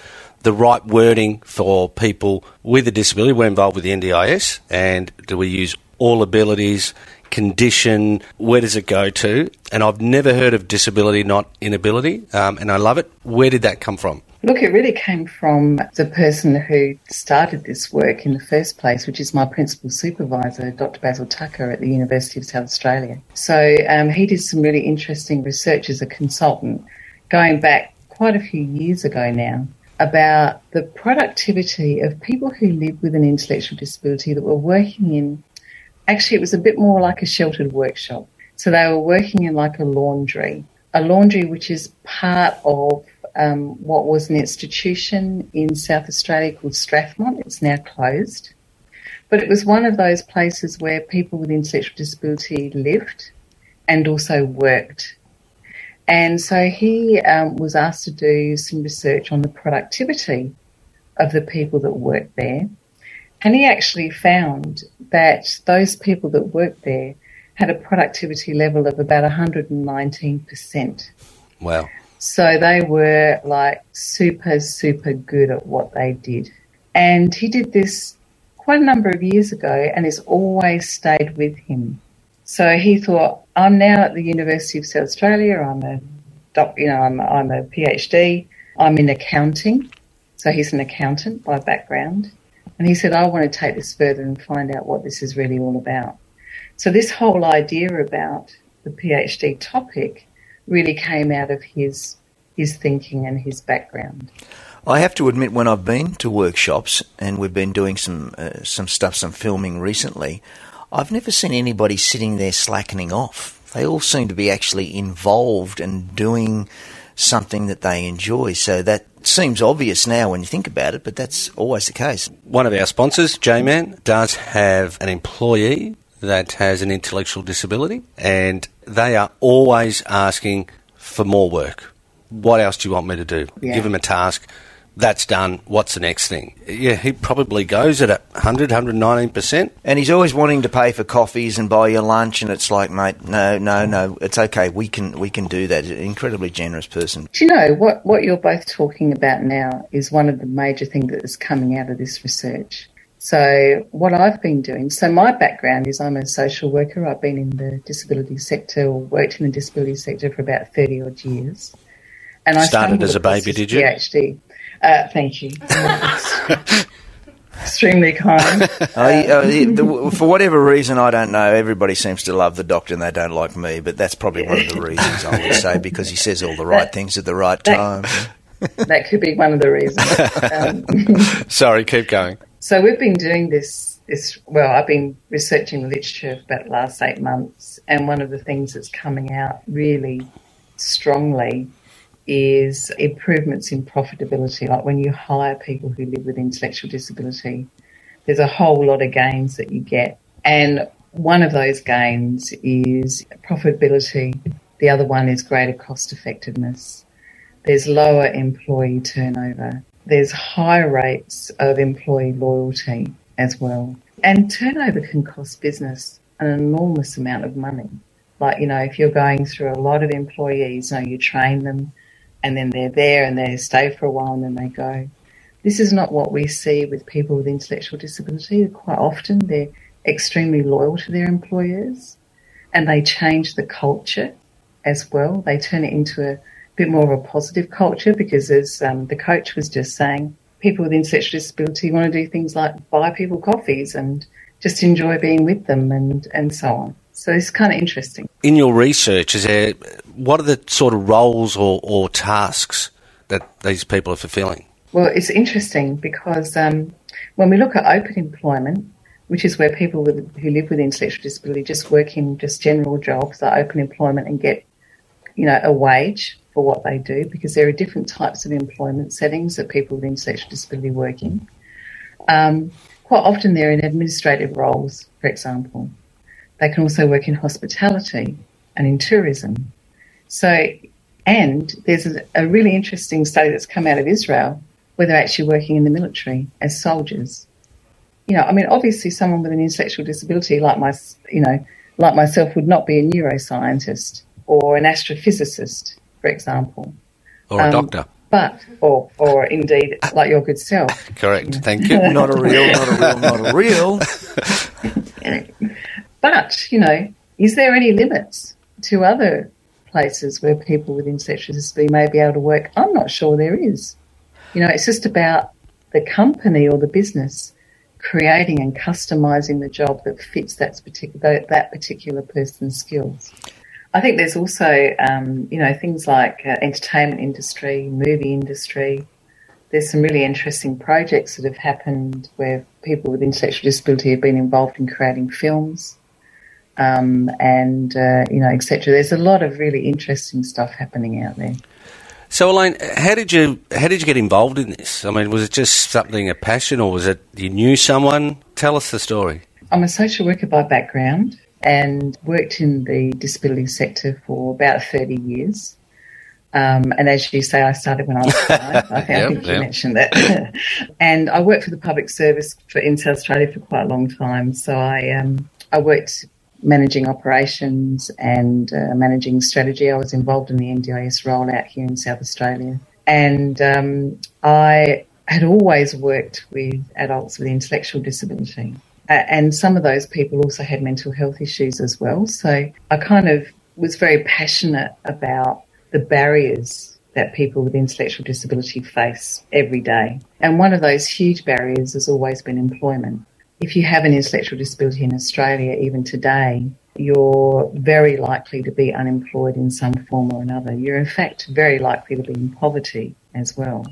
the right wording for people with a disability. We're involved with the NDIS, and do we use all abilities, condition, where does it go to? And I've never heard of disability, not inability, um, and I love it. Where did that come from? Look, it really came from the person who started this work in the first place, which is my principal supervisor, Dr. Basil Tucker at the University of South Australia. So um, he did some really interesting research as a consultant going back quite a few years ago now about the productivity of people who live with an intellectual disability that were working in, actually, it was a bit more like a sheltered workshop. So they were working in like a laundry, a laundry which is part of um, what was an institution in South Australia called Strathmont. It's now closed. But it was one of those places where people with intellectual disability lived and also worked. And so he um, was asked to do some research on the productivity of the people that worked there. And he actually found that those people that worked there had a productivity level of about 119%. Wow. So they were like super, super good at what they did. And he did this quite a number of years ago and it's always stayed with him. So he thought, I'm now at the University of South Australia. I'm a doc, you know, I'm, I'm a PhD. I'm in accounting. So he's an accountant by background. And he said, I want to take this further and find out what this is really all about. So this whole idea about the PhD topic really came out of his his thinking and his background. I have to admit, when I've been to workshops and we've been doing some uh, some stuff, some filming recently, I've never seen anybody sitting there slackening off. They all seem to be actually involved and doing something that they enjoy. So that seems obvious now when you think about it, but that's always the case. One of our sponsors, Jaeman, does have an employee that has an intellectual disability, and they are always asking for more work. What else do you want me to do? Yeah. Give them a task. That's done. What's the next thing? Yeah, he probably goes at a 100, 119%. And he's always wanting to pay for coffees and buy you lunch, and it's like, mate, no, no, no, it's okay. We can we can do that. Incredibly generous person. Do you know what, what you're both talking about now is one of the major things that is coming out of this research. So what I've been doing, so my background is I'm a social worker. I've been in the disability sector or worked in the disability sector for about 30 odd years. And I Started as a baby, did you? PhD. Uh, thank you. Extremely kind. Uh, the- for whatever reason, I don't know. Everybody seems to love the doctor, and they don't like me. But that's probably one of the reasons I would say because he says all the right things at the right time. that could be one of the reasons. Um, Sorry, keep going. So we've been doing this. This well, I've been researching the literature for about the last eight months, and one of the things that's coming out really strongly is improvements in profitability. Like when you hire people who live with intellectual disability, there's a whole lot of gains that you get, and one of those gains is profitability. The other one is greater cost effectiveness. There's lower employee turnover. There's high rates of employee loyalty as well. And turnover can cost business an enormous amount of money. Like, you know, if you're going through a lot of employees, you know, you train them and then they're there and they stay for a while and then they go. This is not what we see with people with intellectual disability. Quite often they're extremely loyal to their employers and they change the culture as well. They turn it into a bit more of a positive culture because, as um, the coach was just saying, people with intellectual disability want to do things like buy people coffees and just enjoy being with them and, and so on. So it's kind of interesting. In your research, is there what are the sort of roles or, or tasks that these people are fulfilling? Well, it's interesting because um, when we look at open employment, which is where people with, who live with intellectual disability just work in just general jobs like open employment and get, you know, a wage for what they do because there are different types of employment settings that people with intellectual disability work in. Um, quite often they're in administrative roles, for example. They can also work in hospitality and in tourism. So, and there's a, a really interesting study that's come out of Israel where they're actually working in the military as soldiers you know, I mean, obviously, someone with an intellectual disability like my, you know, like myself would not be a neuroscientist or an astrophysicist, for example, or a um, doctor. But, or, or indeed, like your good self. Correct. Thank you. not a real, not a real, not a real. but, you know, is there any limits to other places where people with intellectual disability may be able to work? I'm not sure there is. You know, it's just about the company or the business creating and customizing the job that fits that particular that particular person's skills. I think there's also, um, you know, things like uh, entertainment industry, movie industry. There's some really interesting projects that have happened where people with intellectual disability have been involved in creating films, um, and uh, you know, etc. There's a lot of really interesting stuff happening out there. So, Elaine, how did you how did you get involved in this? I mean, was it just something a passion, or was it you knew someone? Tell us the story. I'm a social worker by background and worked in the disability sector for about 30 years. Um, and as you say, I started when I was five. I think, yep, I think you mentioned that. and I worked for the public service for in South Australia for quite a long time. So I um, I worked managing operations and uh, managing strategy. I was involved in the NDIS rollout here in South Australia. And um, I had always worked with adults with intellectual disability. And some of those people also had mental health issues as well. So I kind of was very passionate about the barriers that people with intellectual disability face every day. And one of those huge barriers has always been employment if you have an intellectual disability in Australia, even today, you're very likely to be unemployed in some form or another. You're in fact very likely to be in poverty as well.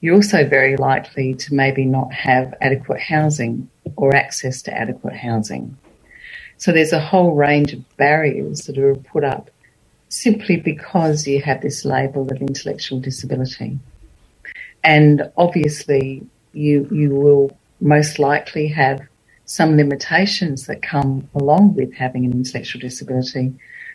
You're also very likely to maybe not have adequate housing or access to adequate housing. So there's a whole range of barriers that are put up simply because you have this label of intellectual disability. And obviously you, you will most likely have some limitations that come along with having an intellectual disability,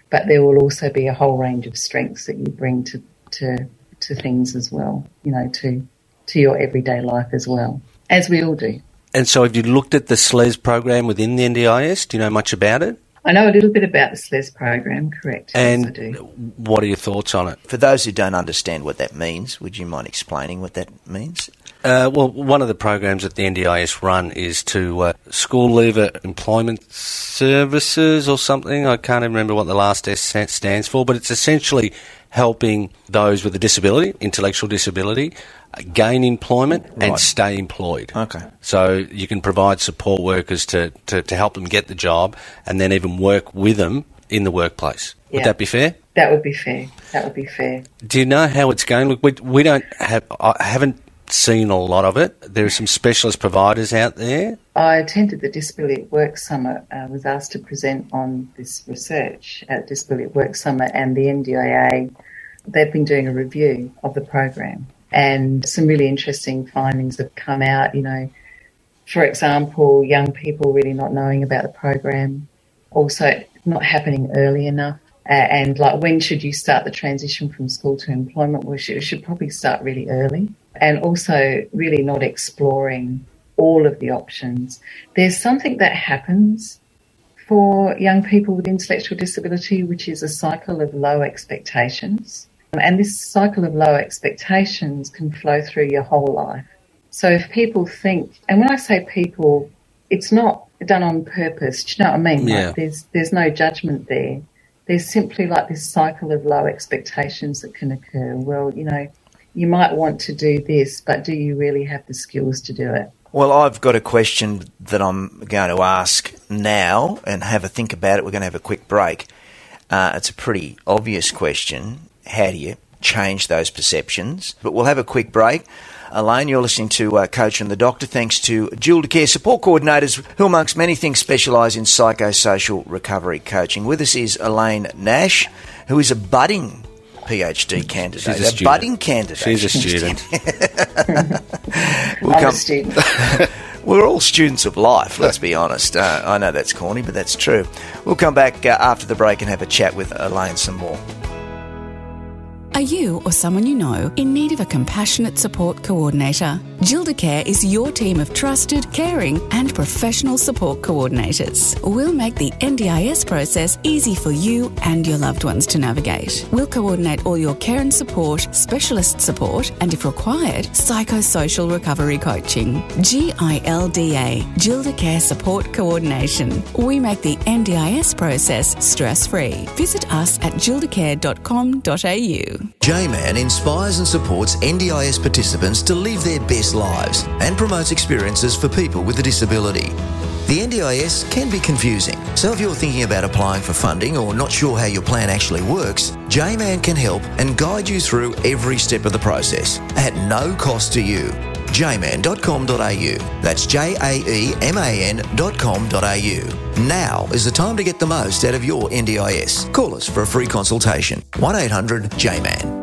but there will also be a whole range of strengths that you bring to, to, to things as well, you know, to, to your everyday life as well, as we all do. And so have you looked at the SLES program within the NDIS? Do you know much about it? I know a little bit about the SLES program, correct. And yes, what are your thoughts on it? For those who don't understand what that means, would you mind explaining what that means? Uh, well, one of the programs that the NDIS run is to uh, school leaver employment services or something. I can't even remember what the last S stands for, but it's essentially helping those with a disability, intellectual disability, uh, gain employment right. and stay employed. Okay. So you can provide support workers to, to, to help them get the job and then even work with them in the workplace. Would that be fair? That would be fair. That would be fair. Do you know how it's going? Look, we, we don't have. I haven't seen a lot of it. There are some specialist providers out there. I attended the Disability at Work Summit. I was asked to present on this research at Disability at Work Summit and the NDIA. They've been doing a review of the program and some really interesting findings have come out. You know, for example, young people really not knowing about the program, also not happening early enough. Uh, and like, when should you start the transition from school to employment? Well, should, should probably start really early and also really not exploring all of the options. There's something that happens for young people with intellectual disability, which is a cycle of low expectations. And this cycle of low expectations can flow through your whole life. So if people think, and when I say people, it's not done on purpose. Do you know what I mean? Yeah. Like there's there's no judgment there. There's simply like this cycle of low expectations that can occur. Well, you know, you might want to do this, but do you really have the skills to do it? Well, I've got a question that I'm going to ask now and have a think about it. We're going to have a quick break. Uh, it's a pretty obvious question. How do you change those perceptions? But we'll have a quick break. Elaine, you're listening to uh, Coach and the Doctor, thanks to Gildacare support coordinators who, amongst many things, specialise in psychosocial recovery coaching. With us is Elaine Nash, who is a budding PhD candidate. She's a a student. budding candidate. She's a student. We'll I'm come- a student. We're all students of life, let's be honest. Uh, I know that's corny, but that's true. We'll come back uh, after the break and have a chat with Elaine some more. Are you or someone you know in need of a compassionate support coordinator? Gildacare is your team of trusted, caring, and professional support coordinators. We'll make the NDIS process easy for you and your loved ones to navigate. We'll coordinate all your care and support, specialist support, and if required, psychosocial recovery coaching. GILDA, Gildacare Support Coordination. We make the NDIS process stress free. Visit us at gildacare.com.au. Jaeman inspires and supports NDIS participants to live their best lives and promotes experiences for people with a disability. The NDIS can be confusing, so if you're thinking about applying for funding or not sure how your plan actually works, Jaeman can help and guide you through every step of the process at no cost to you. jaeman.com.au. That's J-A-E-M-A-N.com.au. Now is the time to get the most out of your NDIS. Call us for a free consultation. 1-800-JMAN.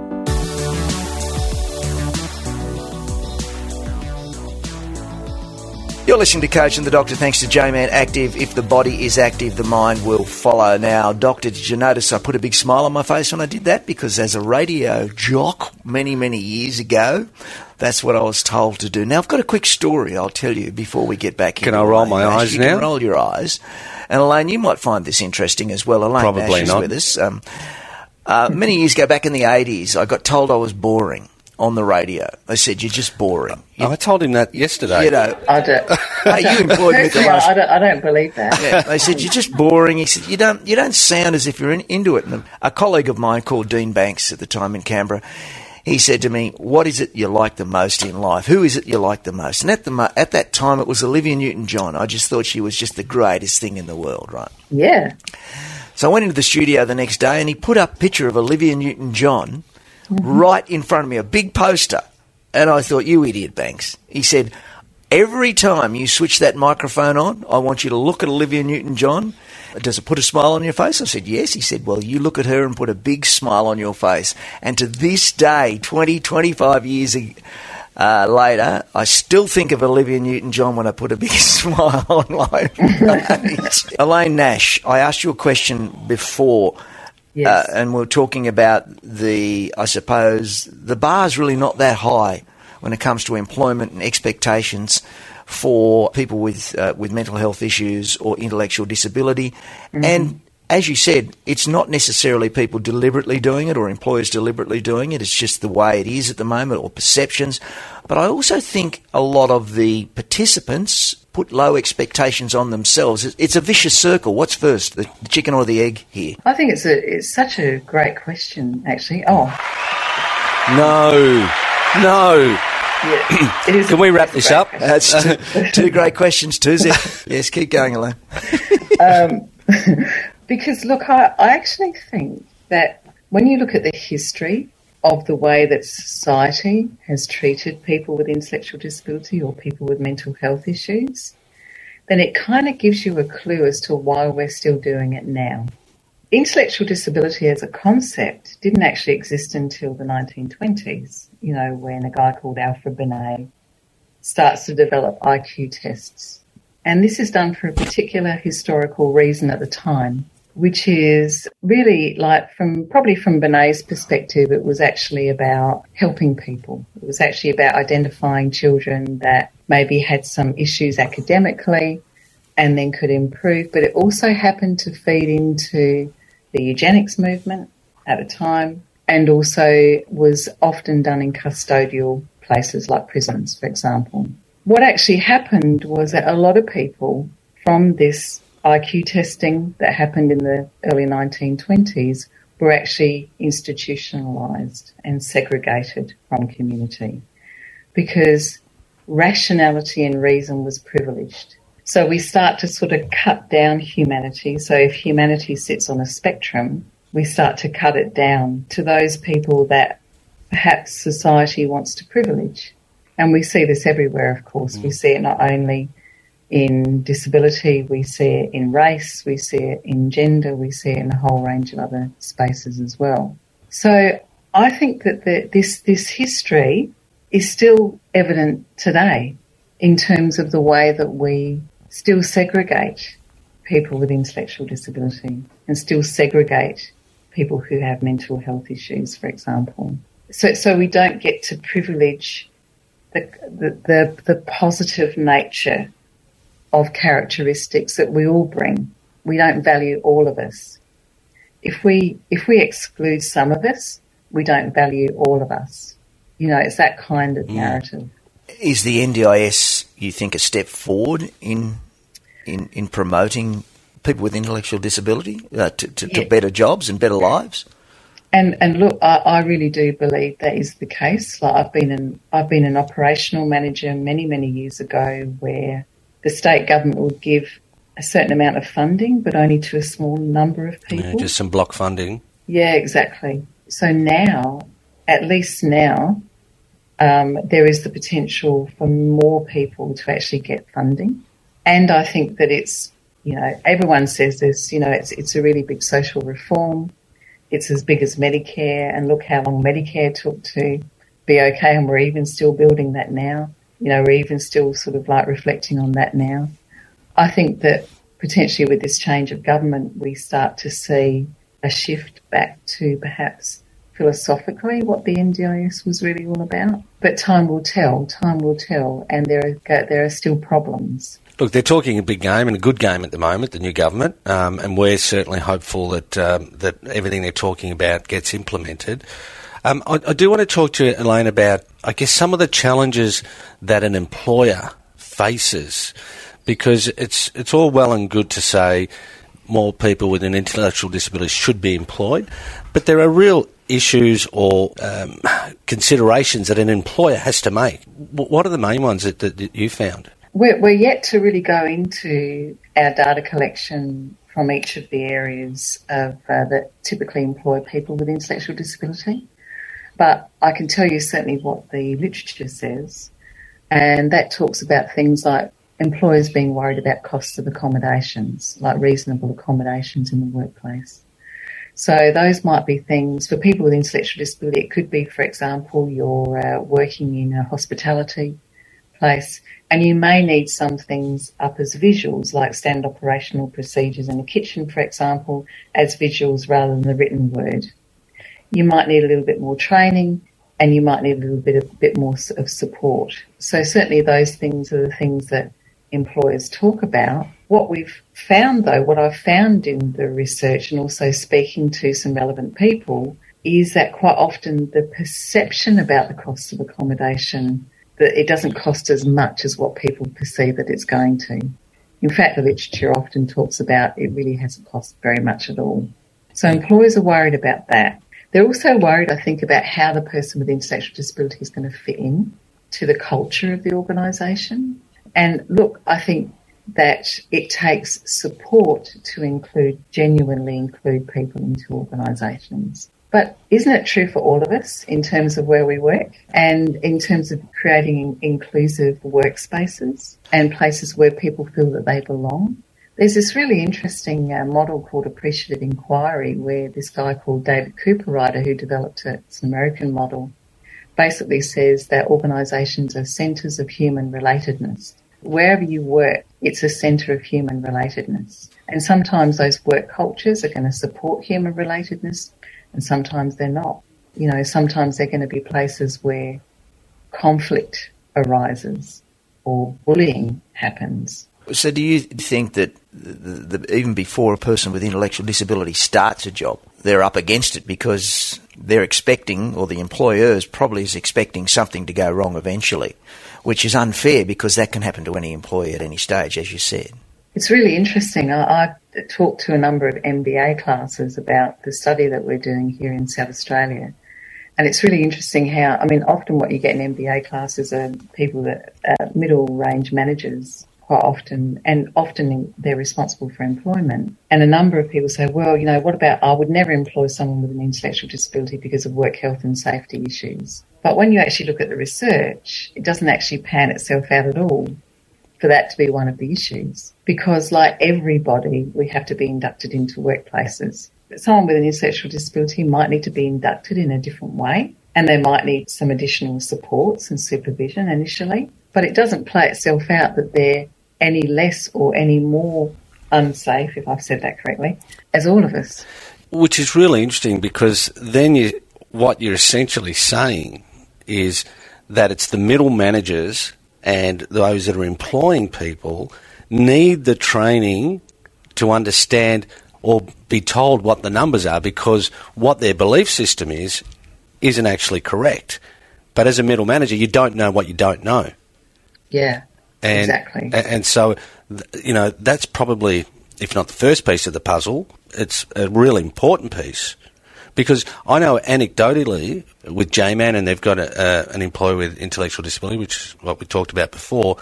You're listening to Coach and the Doctor thanks to Jaeman Active. If the body is active, the mind will follow. Now, Doctor, did you notice I put a big smile on my face when I did that? Because as a radio jock many, many years ago, that's what I was told to do. Now, I've got a quick story I'll tell you before we get back Can into I roll Elaine my Nash. eyes you now? Can roll your eyes. And Elaine, you might find this interesting as well. Elaine Probably Nash is not. with us. Um, uh, many years ago, back in the 80s, I got told I was boring on the radio. They said, you're just boring. You, I told him that yesterday. you know, I don't. hey, you employed me at the last I don't, I don't believe that. yeah, they said you're just boring. He said you don't you don't sound as if you're in, into it. And a colleague of mine called Dean Banks at the time in Canberra. He said to me, "What is it you like the most in life? Who is it you like the most?" And at the mo- at that time, it was Olivia Newton-John. I just thought she was just the greatest thing in the world, right? Yeah. So I went into the studio the next day, and he put up a picture of Olivia Newton-John mm-hmm. right in front of me, a big poster. And I thought, you idiot, Banks. He said, every time you switch that microphone on, I want you to look at Olivia Newton-John. Does it put a smile on your face? I said, yes. He said, well, you look at her and put a big smile on your face. And to this day, 20, 25 years uh, later, I still think of Olivia Newton-John when I put a big smile on my face. Elaine Nash, I asked you a question before. Yes. Uh, and we're talking about the, I suppose, the bar's really not that high when it comes to employment and expectations for people with uh, with mental health issues or intellectual disability. And as you said, it's not necessarily people deliberately doing it or employers deliberately doing it. It's just the way it is at the moment or perceptions. But I also think a lot of the participants put low expectations on themselves. It's- It's a vicious circle. What's first, the chicken or the egg here? I think it's a it's such a great question, actually. Oh, No, no. Yeah, it is. Can we wrap this up? That's two, two great questions, too. Yes, keep going, Elaine. Um, because look, I, I actually think that when you look at the history of the way that society has treated people with intellectual disability or people with mental health issues, then it kind of gives you a clue as to why we're still doing it now. Intellectual disability as a concept didn't actually exist until the 1920s, you know, when a guy called Alfred Binet starts to develop IQ tests. And this is done for a particular historical reason at the time, which is really like from probably from Binet's perspective, it was actually about helping people. It was actually about identifying children that maybe had some issues academically and then could improve. But it also happened to feed into the eugenics movement at the time and also was often done in custodial places like prisons, for example. What actually happened was that a lot of people from this IQ testing that happened in the early 1920s were actually institutionalized and segregated from community because rationality and reason was privileged. So we start to sort of cut down humanity. So if humanity sits on a spectrum, we start to cut it down to those people that perhaps society wants to privilege. And we see this everywhere, of course. Mm. We see it not only in disability, we see it in race, we see it in gender, we see it in a whole range of other spaces as well. So I think that the, this, this history is still evident today in terms of the way that we still segregate people with intellectual disability and still segregate people who have mental health issues, for example. So, so we don't get to privilege the, the, the, the positive nature of characteristics that we all bring. We don't value all of us. If we, if we exclude some of us, we don't value all of us. You know, it's that kind of mm. narrative. Is the NDIS, you think, a step forward in in, in promoting people with intellectual disability uh, to, to, yeah. to, better jobs and better lives? And and look, I, I, really do believe that is the case. Like I've been an I've been an operational manager many many years ago, where the state government would give a certain amount of funding, but only to a small number of people. Yeah, just some block funding. Yeah, exactly. So now, at least now, um, there is the potential for more people to actually get funding. And I think that it's, you know, everyone says this, you know, it's, it's a really big social reform. It's as big as Medicare and look how long Medicare took to be okay. And we're even still building that now you know, we're even still sort of like reflecting on that now. I think that potentially with this change of government, we start to see a shift back to perhaps philosophically what the NDIS was really all about. But time will tell. Time will tell, and there are there are still problems. Look, they're talking a big game and a good game at the moment, the new government, um, and we're certainly hopeful that um, that everything they're talking about gets implemented. Um, I, I, do want to talk to you, Elaine, about, I guess, some of the challenges that an employer faces, because it's it's all well and good to say more people with an intellectual disability should be employed, but there are real issues or um, considerations that an employer has to make. What are the main ones that, that you found? We're, we're yet to really go into our data collection from each of the areas of, uh, that typically employ people with intellectual disability. But I can tell you certainly what the literature says, and that talks about things like employers being worried about costs of accommodations, like reasonable accommodations in the workplace. So those might be things for people with intellectual disability. It could be, for example, you're uh, working in a hospitality place and you may need some things up as visuals, like standard operational procedures in a kitchen, for example, as visuals rather than the written word you might need a little bit more training and you might need a little bit of bit more of support. So certainly those things are the things that employers talk about. What we've found though, what I've found in the research and also speaking to some relevant people is that quite often the perception about the cost of accommodation that it doesn't cost as much as what people perceive that it's going to. In fact, the literature often talks about it really hasn't cost very much at all. So employers are worried about that. They're also worried, I think, about how the person with intellectual disability is going to fit in to the culture of the organisation. And look, I think that it takes support to include, genuinely include people into organisations. But isn't it true for all of us in terms of where we work and in terms of creating inclusive workspaces and places where people feel that they belong? There's this really interesting uh, model called appreciative inquiry where this guy called David Cooperrider, who developed it, it's an American model, basically says that organisations are centres of human relatedness. Wherever you work, it's a centre of human relatedness. And sometimes those work cultures are going to support human relatedness and sometimes they're not. You know, sometimes they're going to be places where conflict arises or bullying happens so, do you think that the, the, even before a person with intellectual disability starts a job, they're up against it because they're expecting, or the employers probably is expecting something to go wrong eventually, which is unfair because that can happen to any employee at any stage, as you said. It's really interesting. I, I've talked to a number of MBA classes about the study that we're doing here in South Australia. And it's really interesting how, I mean, often what you get in MBA classes are people that are middle range managers quite often, and often they're responsible for employment. And a number of people say, well, you know, what about I would never employ someone with an intellectual disability because of work health and safety issues. But when you actually look at the research, it doesn't actually pan itself out at all for that to be one of the issues. Because like everybody, we have to be inducted into workplaces. But someone with an intellectual disability might need to be inducted in a different way and they might need some additional supports and supervision initially. But it doesn't play itself out that they're any less or any more unsafe, if I've said that correctly, as all of us. Which is really interesting because then you, what you're essentially saying is that it's the middle managers and those that are employing people need the training to understand or be told what the numbers are because what their belief system is isn't actually correct. But as a middle manager, you don't know what you don't know. Yeah. And, exactly. And so, you know, that's probably, if not the first piece of the puzzle, it's a really important piece. Because I know anecdotally with Jaeman, and they've got a, uh, an employee with intellectual disability, which is what we talked about before,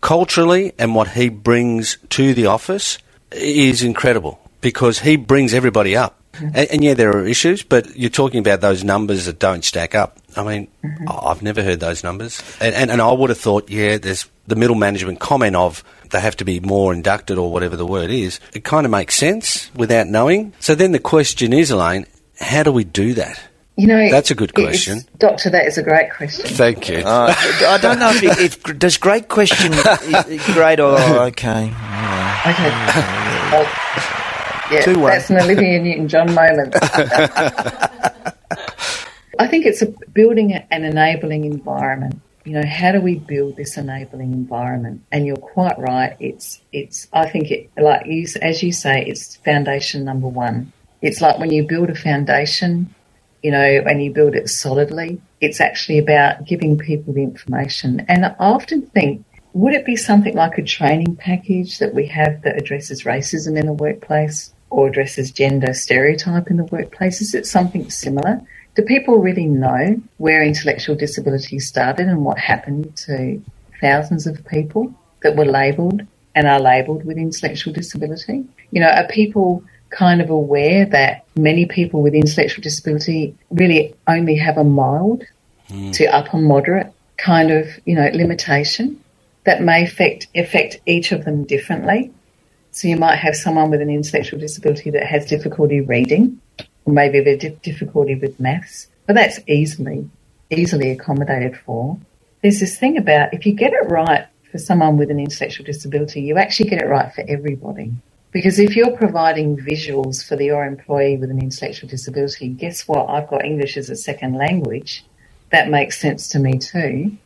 culturally and what he brings to the office is incredible because he brings everybody up. Mm-hmm. And, and, yeah, there are issues, but you're talking about those numbers that don't stack up. I mean, mm-hmm. I've never heard those numbers. And, and, and I would have thought, yeah, there's the middle management comment of they have to be more inducted or whatever the word is. It kind of makes sense without knowing. So then the question is, Elaine, how do we do that? You know, that's a good question, Doctor. That is a great question. Thank you. Uh, I don't know if, it, if does great question great or oh, okay. Okay. yeah, Two that's an Olivia Newton-John moment. I think it's a building an enabling environment. You know, how do we build this enabling environment? And you're quite right. It's it's. I think it like you as you say. It's foundation number one. It's like when you build a foundation you know, and you build it solidly. It's actually about giving people the information. And I often think, would it be something like a training package that we have that addresses racism in the workplace or addresses gender stereotype in the workplace? Is it something similar? Do people really know where intellectual disability started and what happened to thousands of people that were labelled and are labelled with intellectual disability? You know, are people kind of aware that many people with intellectual disability really only have a mild mm. to upper moderate kind of, you know, limitation that may affect, affect each of them differently. So you might have someone with an intellectual disability that has difficulty reading, or maybe they've difficulty with maths, but that's easily, easily accommodated for. There's this thing about if you get it right for someone with an intellectual disability, you actually get it right for everybody. Because if you're providing visuals for the, your employee with an intellectual disability, guess what? I've got English as a second language. That makes sense to me too.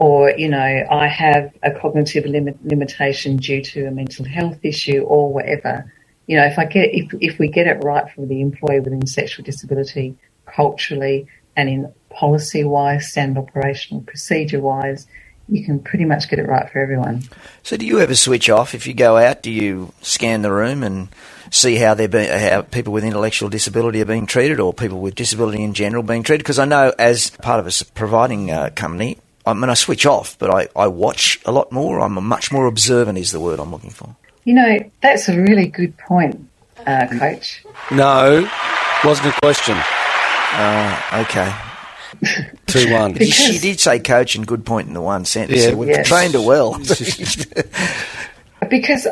Or, you know, I have a cognitive limit, limitation due to a mental health issue or whatever. You know, if I get, if, if we get it right for the employee with an intellectual disability culturally and in policy wise, standard operational procedure wise, you can pretty much get it right for everyone. So, do you ever switch off if you go out? Do you scan the room and see how they're being, how people with intellectual disability are being treated, or people with disability in general being treated? Because I know, as part of a providing uh, company, I mean, I switch off, but I, I watch a lot more. I'm much more observant, is the word I'm looking for. You know, that's a really good point, uh, Coach. No, wasn't a question. Uh, okay. 2 1. she did say coach and good point in the one sentence. Yeah. So we've yes. trained her well. because,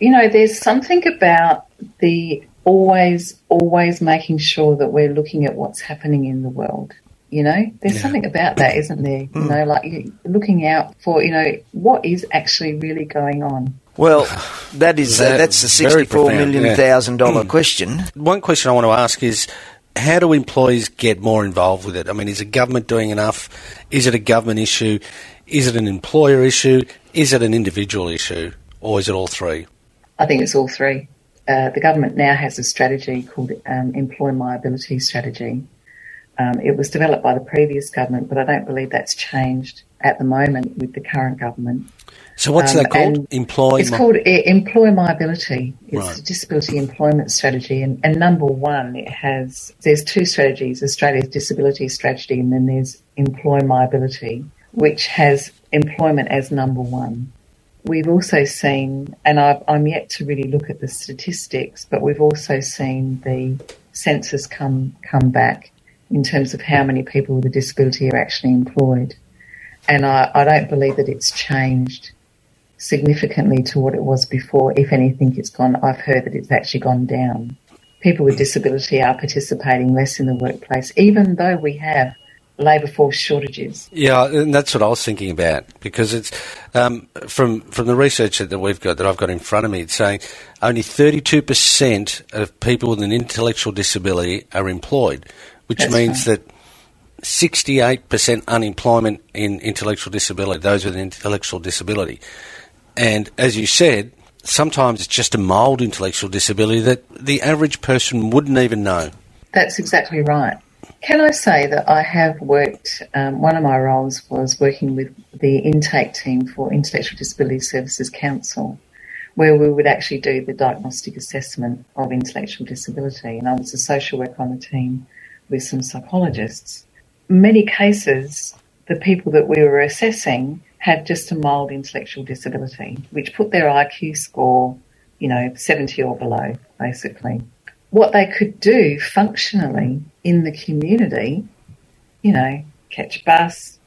you know, there's something about the always, always making sure that we're looking at what's happening in the world. You know, there's yeah. something about that, isn't there? You mm. know, like looking out for, you know, what is actually really going on. Well, that is uh, that's a sixty-four million thousand dollar question. One question I want to ask is how do employees get more involved with it? I mean, is the government doing enough? Is it a government issue? Is it an employer issue? Is it an individual issue? Or is it all three? I think it's all three. Uh, the government now has a strategy called um, Employability Strategy, Um, it was developed by the previous government, but I don't believe that's changed at the moment with the current government. So what's Um, that called? Employ. It's called uh, employability. It's Right. a disability employment strategy, and, and number one, it has there's two strategies: Australia's disability strategy, and then there's employability, which has employment as number one. We've also seen, and I've, I'm yet to really look at the statistics, but we've also seen the census come come back in terms of how many people with a disability are actually employed. And I, I don't believe that it's changed significantly to what it was before. If anything, it's gone, I've heard that it's actually gone down. People with disability are participating less in the workplace, even though we have labour force shortages. Yeah, and that's what I was thinking about because it's um, from from the research that we've got that I've got in front of me. It's saying only thirty two percent of people with an intellectual disability are employed, which That's means that sixty eight percent unemployment in intellectual disability. Those with an intellectual disability, and as you said. Sometimes it's just a mild intellectual disability that the average person wouldn't even know. That's exactly right. Can I say that I have worked, um, one of my roles was working with the intake team for Intellectual Disability Services Council, where we would actually do the diagnostic assessment of intellectual disability. And I was a social worker on the team with some psychologists. Many cases, the people that we were assessing had just a mild intellectual disability, which put their IQ score, you know, 70 or below, basically what they could do functionally in the community, you know, catch a bus.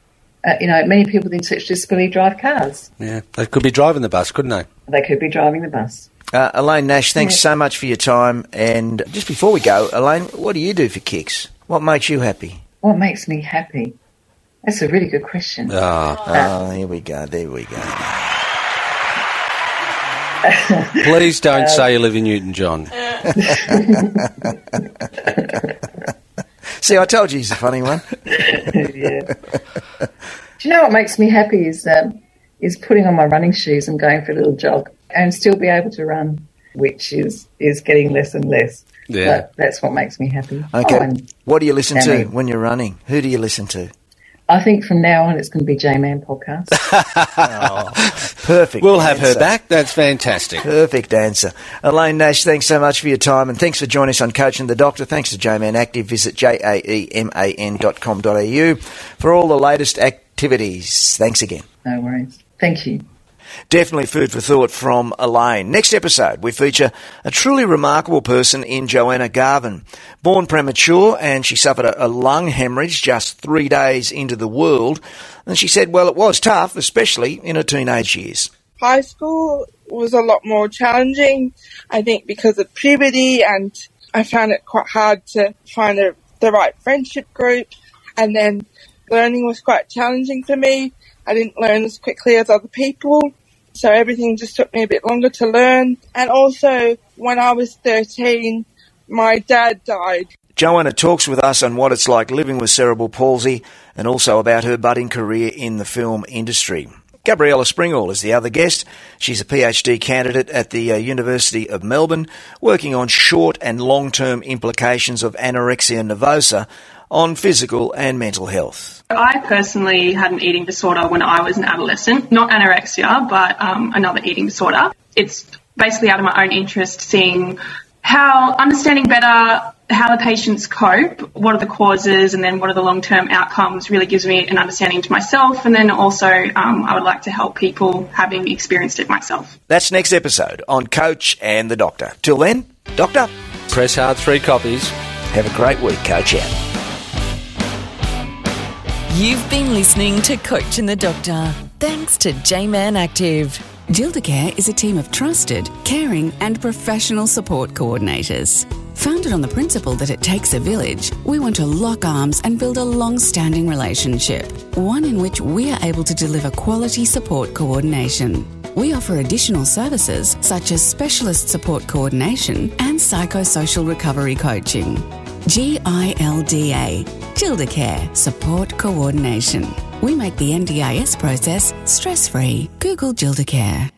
Uh, you know, many people with intellectual disability drive cars. Yeah, they could be driving the bus, couldn't they? They could be driving the bus. Uh, Elaine Nash, thanks Yeah. so much for your time. And just before we go, Elaine, what do you do for kicks? What makes you happy? What makes me happy? That's a really good question. Ah, Oh, here we go. There we go. please don't say you live in Newton, John. See, I told you he's a funny one. yeah. Do you know what makes me happy is um, is putting on my running shoes and going for a little jog and still be able to run, which is is getting less and less. Yeah. But that's what makes me happy. Okay. Oh, what do you listen to when you're running? Who do you listen to? I think from now on it's going to be Jaeman podcast. Oh, perfect. We'll have her back. That's fantastic. Perfect answer. Elaine Nash, thanks so much for your time and thanks for joining us on Coach and the Doctor. Thanks to Jaeman Active. Visit E jaeman.com.au for all the latest activities. Thanks again. no worries. Thank you. Definitely food for thought from Elaine. Next episode, we feature a truly remarkable person in Joanna Garvin. Born premature and she suffered a, a lung hemorrhage just three days into the world. And she said, well, it was tough, especially in her teenage years. high school was a lot more challenging, I think, because of puberty, and I found it quite hard to find the, the right friendship group. And then learning was quite challenging for me. I didn't learn as quickly as other people, so everything just took me a bit longer to learn. And also, when I was 13, my dad died. Joanna talks with us on what it's like living with cerebral palsy and also about her budding career in the film industry. Gabriella Springall is the other guest. She's a PhD candidate at the uh, University of Melbourne, working on short and long term implications of anorexia nervosa on physical and mental health. I personally had an eating disorder when I was an adolescent, not anorexia, but um, another eating disorder. It's basically out of my own interest seeing how understanding better how the patients cope, what are the causes, and then what are the long term outcomes really gives me an understanding to myself. And then also, um, I would like to help people having experienced it myself. That's next episode on Coach and the Doctor. Till then, Doctor, Press hard, three copies. have a great week, Coach out. You've been listening to Coach and the Doctor. Thanks to Jaeman Active. Gildacare is a team of trusted, caring, and professional support coordinators. Founded on the principle that it takes a village, we want to lock arms and build a long standing relationship, one in which we are able to deliver quality support coordination. We offer additional services such as specialist support coordination and psychosocial recovery coaching. GILDA, Gildacare Support Coordination. We make the NDIS process stress free. Google Gildacare.